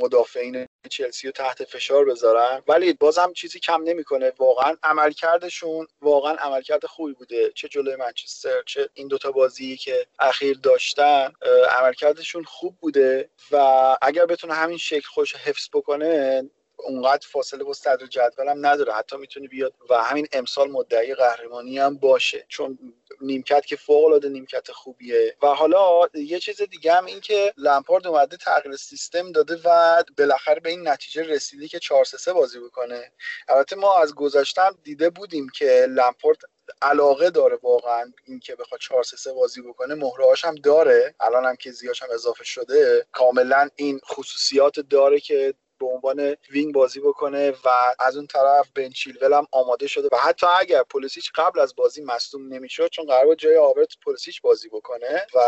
مدافعین چلسی رو تحت فشار بذارن. ولی بازم چیزی کم نمی‌کنه. واقعا عملکردشون واقعا عملکرد خوبی بوده. چه جلوی منچستر چه این دوتا بازی که اخیر داشتن عملکردشون خوب بوده. و اگر بتونه همین شکل خوش حفظ بکنه اونقدر فاصله با صدر جدول هم نداره. حتی می‌تونه بیاد و همین امسال مدعی قهرمانی هم باشه. چون نیمکت که فوق العاده نیمکت خوبیه. و حالا یه چیز دیگه هم این که لمپارد اومده تغییر سیستم داده و بالاخره به این نتیجه رسیدی که 4 3 بازی بکنه البته ما از گذشتم دیده بودیم که لمپارد علاقه داره واقعا اینکه بخواد 4 3 بازی بکنه. مهرهاش هم داره. الان هم که زیاش هم اضافه شده کاملا این خصوصیات داره که به عنوان وینگ بازی بکنه و از اون طرف بن چیلول هم آماده شده و حتی اگر پولیسیچ قبل از بازی مصدوم نمی‌شد چون قرار بود جای هاورتز پولیسیچ بازی بکنه و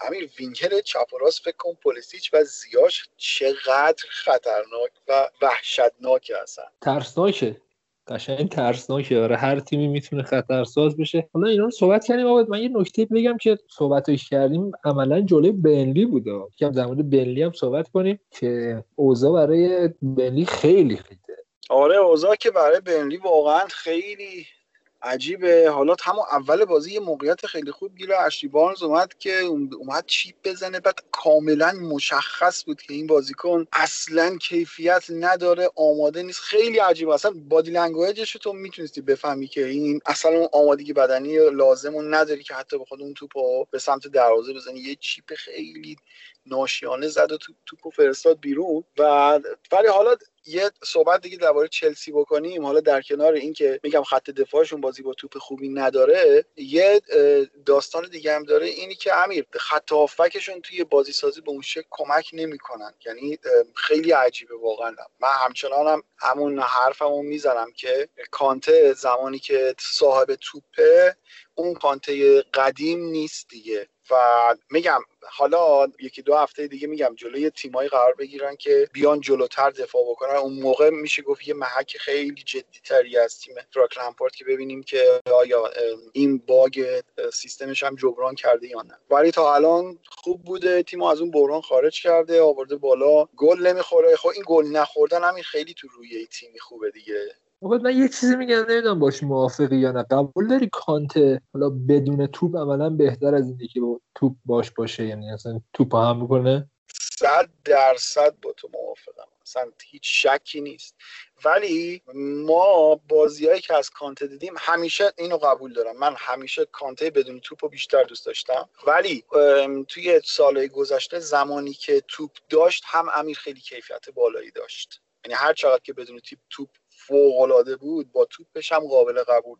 همین وینگر چپ و راست فکر کن پولیسیچ و زیاش چقدر خطرناک و وحشتناک هستن. ترسناکه. قشنگ ترسناکه. آره هر تیمی می‌تونه خطرساز بشه. حالا اینا رو صحبت کردیم آقا من یه نکته بگم که صحبتش کردیم عملا جلوی برنلی بوده یکم در مورد برنلی هم صحبت کنیم که اوضاع برای برنلی خیلی خیطه آره اوضاع که برای برنلی واقعا خیلی عجیبه. حالا همون اول بازی یه موقعیت خیلی خوب گیر اشلی بارنز اومد که اومد چیپ بزنه بعد کاملا مشخص بود که این بازیکن اصلا کیفیت نداره آماده نیست. خیلی عجیبه اصلا body language ش تو می‌تونستی بفهمی که این اصلا اون آمادگی بدنی لازم نداری که حتی بخواد اون توپو به سمت دروازه بزنی. یه چیپ خیلی ناشیانه زد و توپو فرستاد بیرون. و ولی حالا یه صحبت دیگه درباره چلسی بکنیم. حالا در کنار اینکه میگم خط دفاعشون بازی با توپ خوبی نداره یه داستان دیگه هم داره اینی که امیر خط هافکشون توی بازی سازی به اون شکل کمک نمی‌کنن. یعنی خیلی عجیبه واقعا. من همچنانم همون حرفمو می‌زنم که کانته زمانی که صاحب توپه اون کانته قدیم نیست دیگه. و میگم حالا یکی دو هفته دیگه میگم جلوی تیمایی قرار بگیرن که بیان جلوتر دفاع بکنن. اون موقع میشه گفت یه محک خیلی جدی تری از تیم فرانک لمپارد که ببینیم که آیا این باگ سیستمش هم جبران کرده یا نه. ولی تا الان خوب بوده. تیم از اون بحران خارج کرده آورده بالا. گل نمی‌خوره. خب این گل نخوردن همین خیلی تو روی تیمی خوبه دیگه. من یه چیزی میگم نمی‌دونم باش موافقی یا نه. قبول داری کانته حالا بدون توپ عملا بهتر از اینه که با توپ باش باشه؟ یعنی اصلا توپ هم می‌کنه؟ صد درصد با تو موافقم. اصلا هیچ شکی نیست. ولی ما بازیهایی که از کانته دیدیم همیشه اینو قبول دارم. من همیشه کانته بدون توپ رو بیشتر دوست داشتم. ولی توی سالهای گذشته زمانی که توپ داشت هم امیر خیلی کیفیت بالایی داشت. یعنی هر چقدر که بدون توپ فوق بود با توپش هم قابل قبول.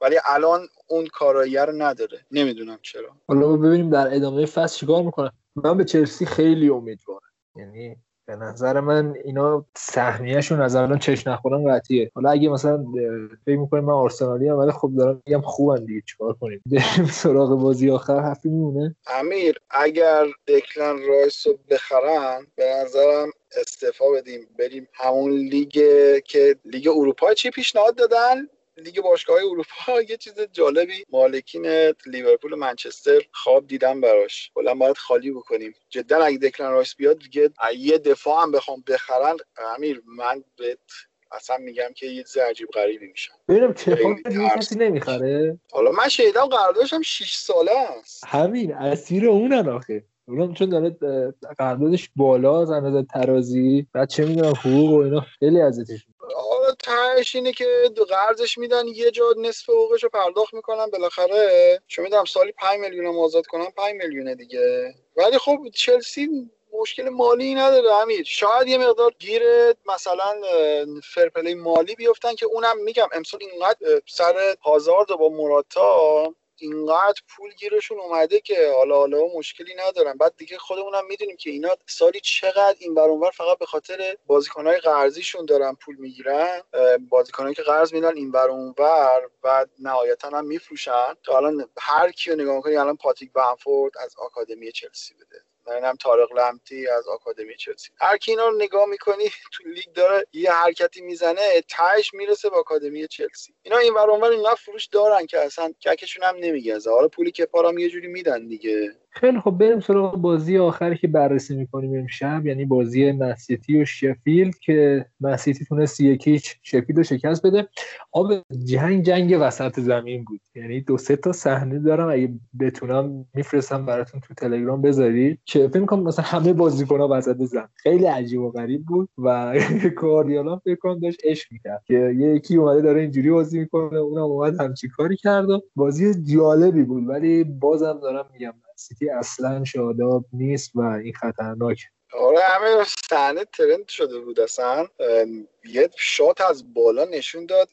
ولی الان اون کارایی رو نداره. نمی‌دونم چرا. حالا ببینیم در ادامه فصل چیکار می‌کنه. من به چلسی خیلی امیدوارم. یعنی به نظر من اینا سهمیه‌شون از الان چش نخورن قطعیه. حالا اگه مثلا فکر می‌کنیم من آرسنالی هم ولی خب دارم میگم خوبن دیگه چیکار کنیم؟ بریم سراغ بازی آخر هفته میمونه؟ امیر اگر دکلن رایس رو بخرن به نظرم استعفا بدیم. بریم همون لیگ که لیگ اروپا چی پیشنهاد دادن؟ لیگ باشگاه اروپا. یه چیز جالبی مالکین لیورپول و منچستر خواب دیدن براش. کلا باید خالی بکنیم. جدا اگه دکلن رایس بیاد دیگه یه دفاع هم بخوام بخرن. امیر من بهت اصلا میگم که یه چیز عجیب غریبی میشن ببینم چه کسی نمی‌خره؟ حالا من شیدم قراردادش 6 ساله است. همین اسیر اونن آخه. اونم چون داره قراردادش بالا از اندازه ترازی بعد چه می‌دونم حقوق و اینا خیلی ازتش تهش اینه که قرضش میدن یه جا نصف حقوقش رو پرداخت می‌کنن بالاخره. چون می‌دونم سالی 5 میلیون آزاد کنن 5 میلیونه دیگه. ولی خب چلسی مشکل مالی نداره امیر. شاید یه مقدار گیر مثلا فرپلی مالی بیفتن که اونم میگم امسال اینقدر سر هازارد با مراتا اینقدر پول گیرشون اومده که حالا حالا مشکلی ندارن. بعد دیگه خودمونم می‌دونیم که اینا سالی چقدر این بر فقط به خاطر بازیکنهای قرضیشون دارن پول می‌گیرن. بازیکنایی که قرض میدن این بر اونور بعد نهایتا هم میفروشن. تا الان هر کیو نگاه کنی الان پاتریک بمفورد از آکادمی چلسی بوده. هم طارق لمپتی از آکادمی چلسی. هر کی اینا رو نگاه می‌کنی تو لیگ داره یه حرکتی می‌زنه تهش می‌رسه به آکادمی چلسی. اینا این ور اونور اینقدر فروش دارن که اصلا ککشون هم نمیگزه حالا پولی که پارام یه جوری میدن دیگه. خیلی خب بریم سراغ بازی آخری که بررسی می‌کنیم امشب یعنی بازی من سیتی و شفیلد که من سیتی تونست یک هیچ شفیلد رو شکست بده. آب جنگ جنگ وسط زمین بود. یعنی دو سه تا صحنه دارم. اگه بتونم میفرستم براتون تو تلگرام بذارید که فکر کنم مثلا همه بازیکن‌ها وسط زمین. خیلی عجیب و غریب بود و کاردیالا فکر کنم داشت عشق می‌کرد که یکی اومده داره اینجوری بازی می‌کنه اونم اومد همچی کاری کرد بازی جالبی بود. ولی بازم دارم میگم سیتی اصلا شاداب نیست و این خطرناک. آره همه صحنه ترند شده بود اصلا. یه shot از بالا نشون داد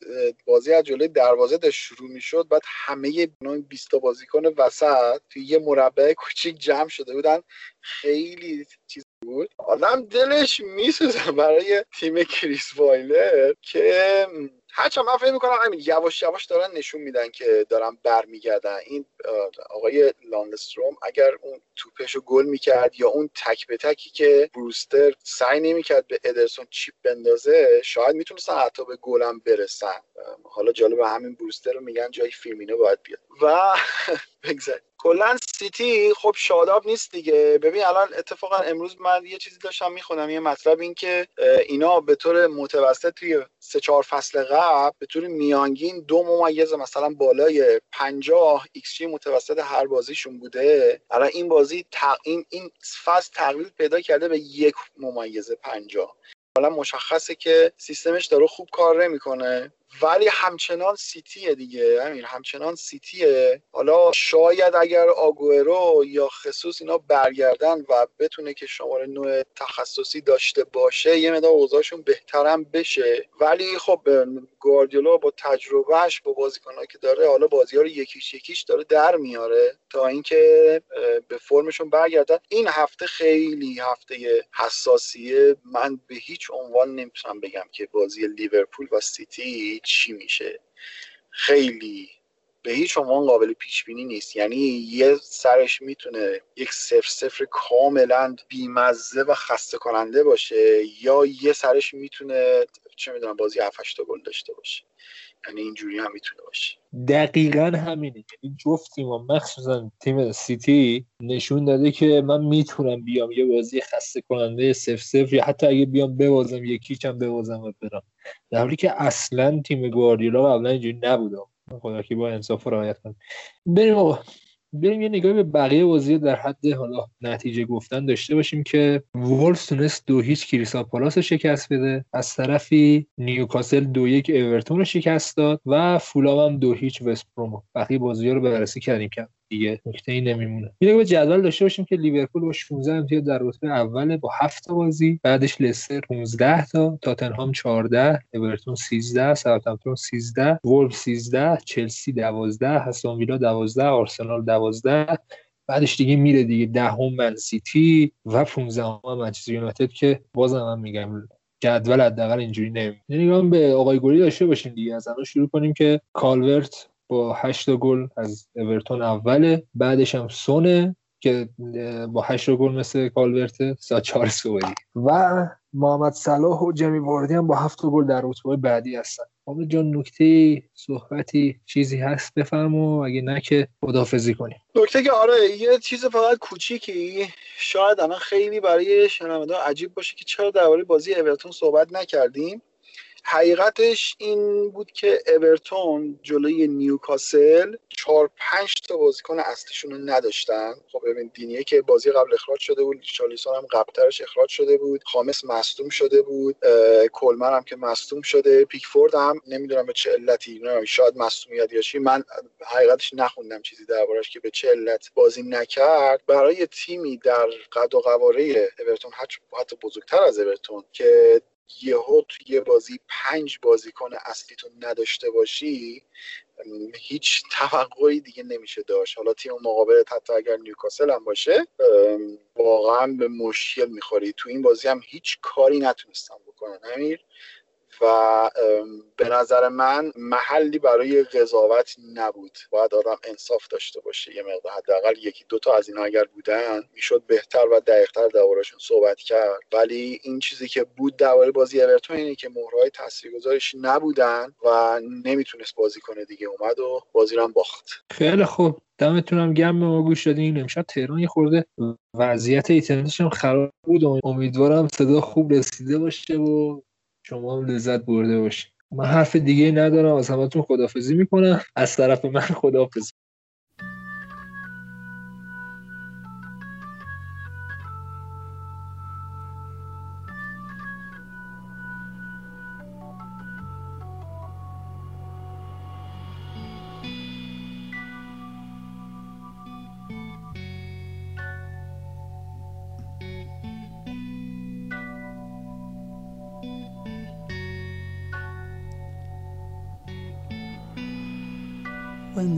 بازی از جلوی دروازه داشت شروع می‌شد بعد همه 20 تا بازیکن وسط توی یه مربع کوچیک جمع شده بودن. خیلی چیز بود. آدم دلش میسوزه برای تیم کریس وایلدر که هرچند من فکر می‌کنم همین یواش یواش دارن نشون میدن که دارن برمیگردن. این آقای لاندستروم اگر اون توپش رو گل می‌کرد یا اون تک به تکی که بروستر سعی نمی‌کرد به ادرسون chip بندازه شاید می‌تونستن حتی به گلم برسن. حالا جالب همین بروستر رو میگن جای فیرمینو باید بیاد. و بگذاریم. کلا سیتی خب شاداب نیست دیگه. ببین الان اتفاقا امروز من یه چیزی داشتم می‌خونم یه مطلب این که اینا به طور متوسط توی سه چهار فصل قبل به طور میانگین دو ممیز مثلا بالای 50 ایکس متوسط هر بازیشون بوده. الان این بازی این این فصل تقلیل پیدا کرده به یک ممیز 50 حالا مشخصه که سیستمش داره خوب کار نمی‌کنه. ولی همچنان سیتیه دیگه همین همچنان سیتیه. حالا شاید اگر آگوئرو یا خصوص اینا برگردن و بتونه که شماره نوع تخصصی داشته باشه یه مقدار اوضاعشون بهترم بشه. ولی خب گواردیولا با تجربهش با بازیکنایی که داره حالا بازی ها رو یکیش یکیش داره در میاره تا اینکه به فرمشون برگردن. این هفته خیلی هفته حساسیه. من به هیچ عنوان نمی‌تونم بگم که بازی لیورپول و سیتی چی میشه. خیلی به هیچ عنوان قابل پیش بینی نیست. یعنی یه سرش می‌تونه یک صفر صفر کاملا بیمزه و خسته کننده باشه یا یه سرش می‌تونه چه می‌دونم بازی 7 گل داشته باشه. یعنی اینجوری هم می‌تونه باشه. دقیقا همینه. یعنی جفت تیم مخصوصا تیم سیتی نشون داده که من می‌تونم بیام یه بازی خسته کننده سف سف یا حتی اگه بیام ببازم یکیچ هم ببازم و برم. در حالی که اصلا تیم گواردیولا قبلا اینجوری نبوده خدا که با انصاف رعایت کنم بریم بریم یه نگاهی به بقیه بازی در حد حالا نتیجه گفتن داشته باشیم که وولز تونست دو هیچ کریسال پالاس رو شکست بده. از طرفی نیوکاسل دو یک اورتون رو شکست داد و فولام هم دو هیچ وست بقیه بازی ها رو بررسی کردیم. که دیگه نکته ای نمیمونه. یه به جدول داشته باشیم که لیورپول با 16 امتیاز در رتبه اول با 7 تا بازی بعدش لستر 15 تا تاتنهام 14 اورتون 13 ساوثهمپتون 13 وولف 13 چلسی 12 هستون ویلا 12 آرسنال 12 بعدش دیگه میره دیگه دهم من سیتی و 15 هم منچستر یونایتد که بازم من میگم جدول حداقل اینجوری نمیمونه. یعنی به آقای گلی داشته باشیم دیگه از الان شروع کنیم که کالورت با هشت گل از اورتون اوله بعدش هم سونه که با هشت گل مثل کالورت سا چهار و محمد صلاح و جیمی واردی هم با هفت گل در رتبه بعدی هستن. حامد جان نکته صحبتی چیزی هست بفرما اگه نه که خدافظی کنیم. نکته که آره یه چیز فقط کوچیکی شاید الان خیلی برای شنوندگان عجیب باشه که چرا درباره بازی اورتون صحبت نکردیم. حقیقتش این بود که اورتون جلوی نیوکاسل چهار پنج تا بازیکن اصلیشون رو نداشتن. خب ببین دینیه که بازی قبل اخراج شده بود چالیسون هم قبلترش اخراج شده بود خامس مصدوم شده بود کلمر هم که مصدوم شده پیکفورد هم نمی‌دونم به چه علتی شاید مصدومیت یا چی. من حقیقتش نخوندم چیزی دربارش که به چه علت بازی نکرد. برای تیمی در قد و قواره اورتون حتی بزرگتر از اورتون که یهو تو یه بازی پنج بازیکن اصلیتون نداشته باشی هیچ توقعی دیگه نمیشه داشت. حالا تیم مقابل حتی اگر نیوکاسل هم باشه واقعا به مشکل می‌خوری. تو این بازی هم هیچ کاری نتونستم بکنن امیر و به نظر من محلی برای قضاوت نبود. باید آدم انصاف داشته باشه یه مقدار. حداقل یکی دوتا از اینا اگر بودن می‌شد بهتر و دقیقتر دربارهشون صحبت کرد. ولی این چیزی که بود درباره بازی اورتون اینه که مهرهای تاثیرگذارش نبودن و نمی‌تونست بازی کنه دیگه. اومد و بازی رو باخت. خیلی خوب. دمتونم گرم به ما گوش دادین. امشب تهران یه خورده وضعیت اینترنتش هم خراب بود. امیدوارم صدا خوب رسیده باشه و شما هم لذت برده باشید من حرف دیگه ندارم از همتون خدافزی می‌کنم. از طرف من خدافزی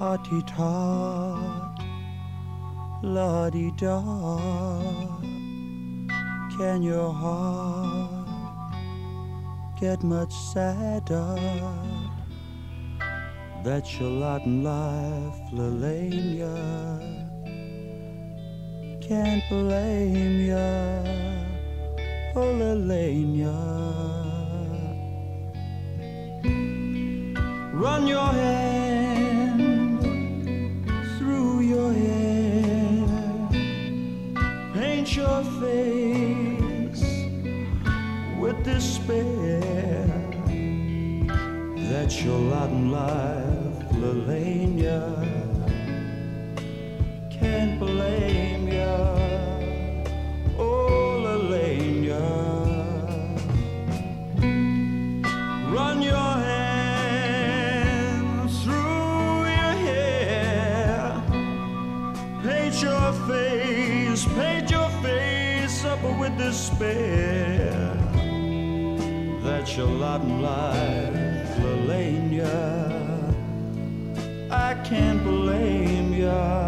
Hearty tot, la di da. Can your heart get much sadder? That's your Latin life, Lelania. Can't blame ya, oh Lelania. Run your head Your lot in life, Lelania. Can't blame ya. Oh, Lelania. Run your hands through your hair. Paint your face, paint your face up with despair. That's your lot in life, can't blame ya.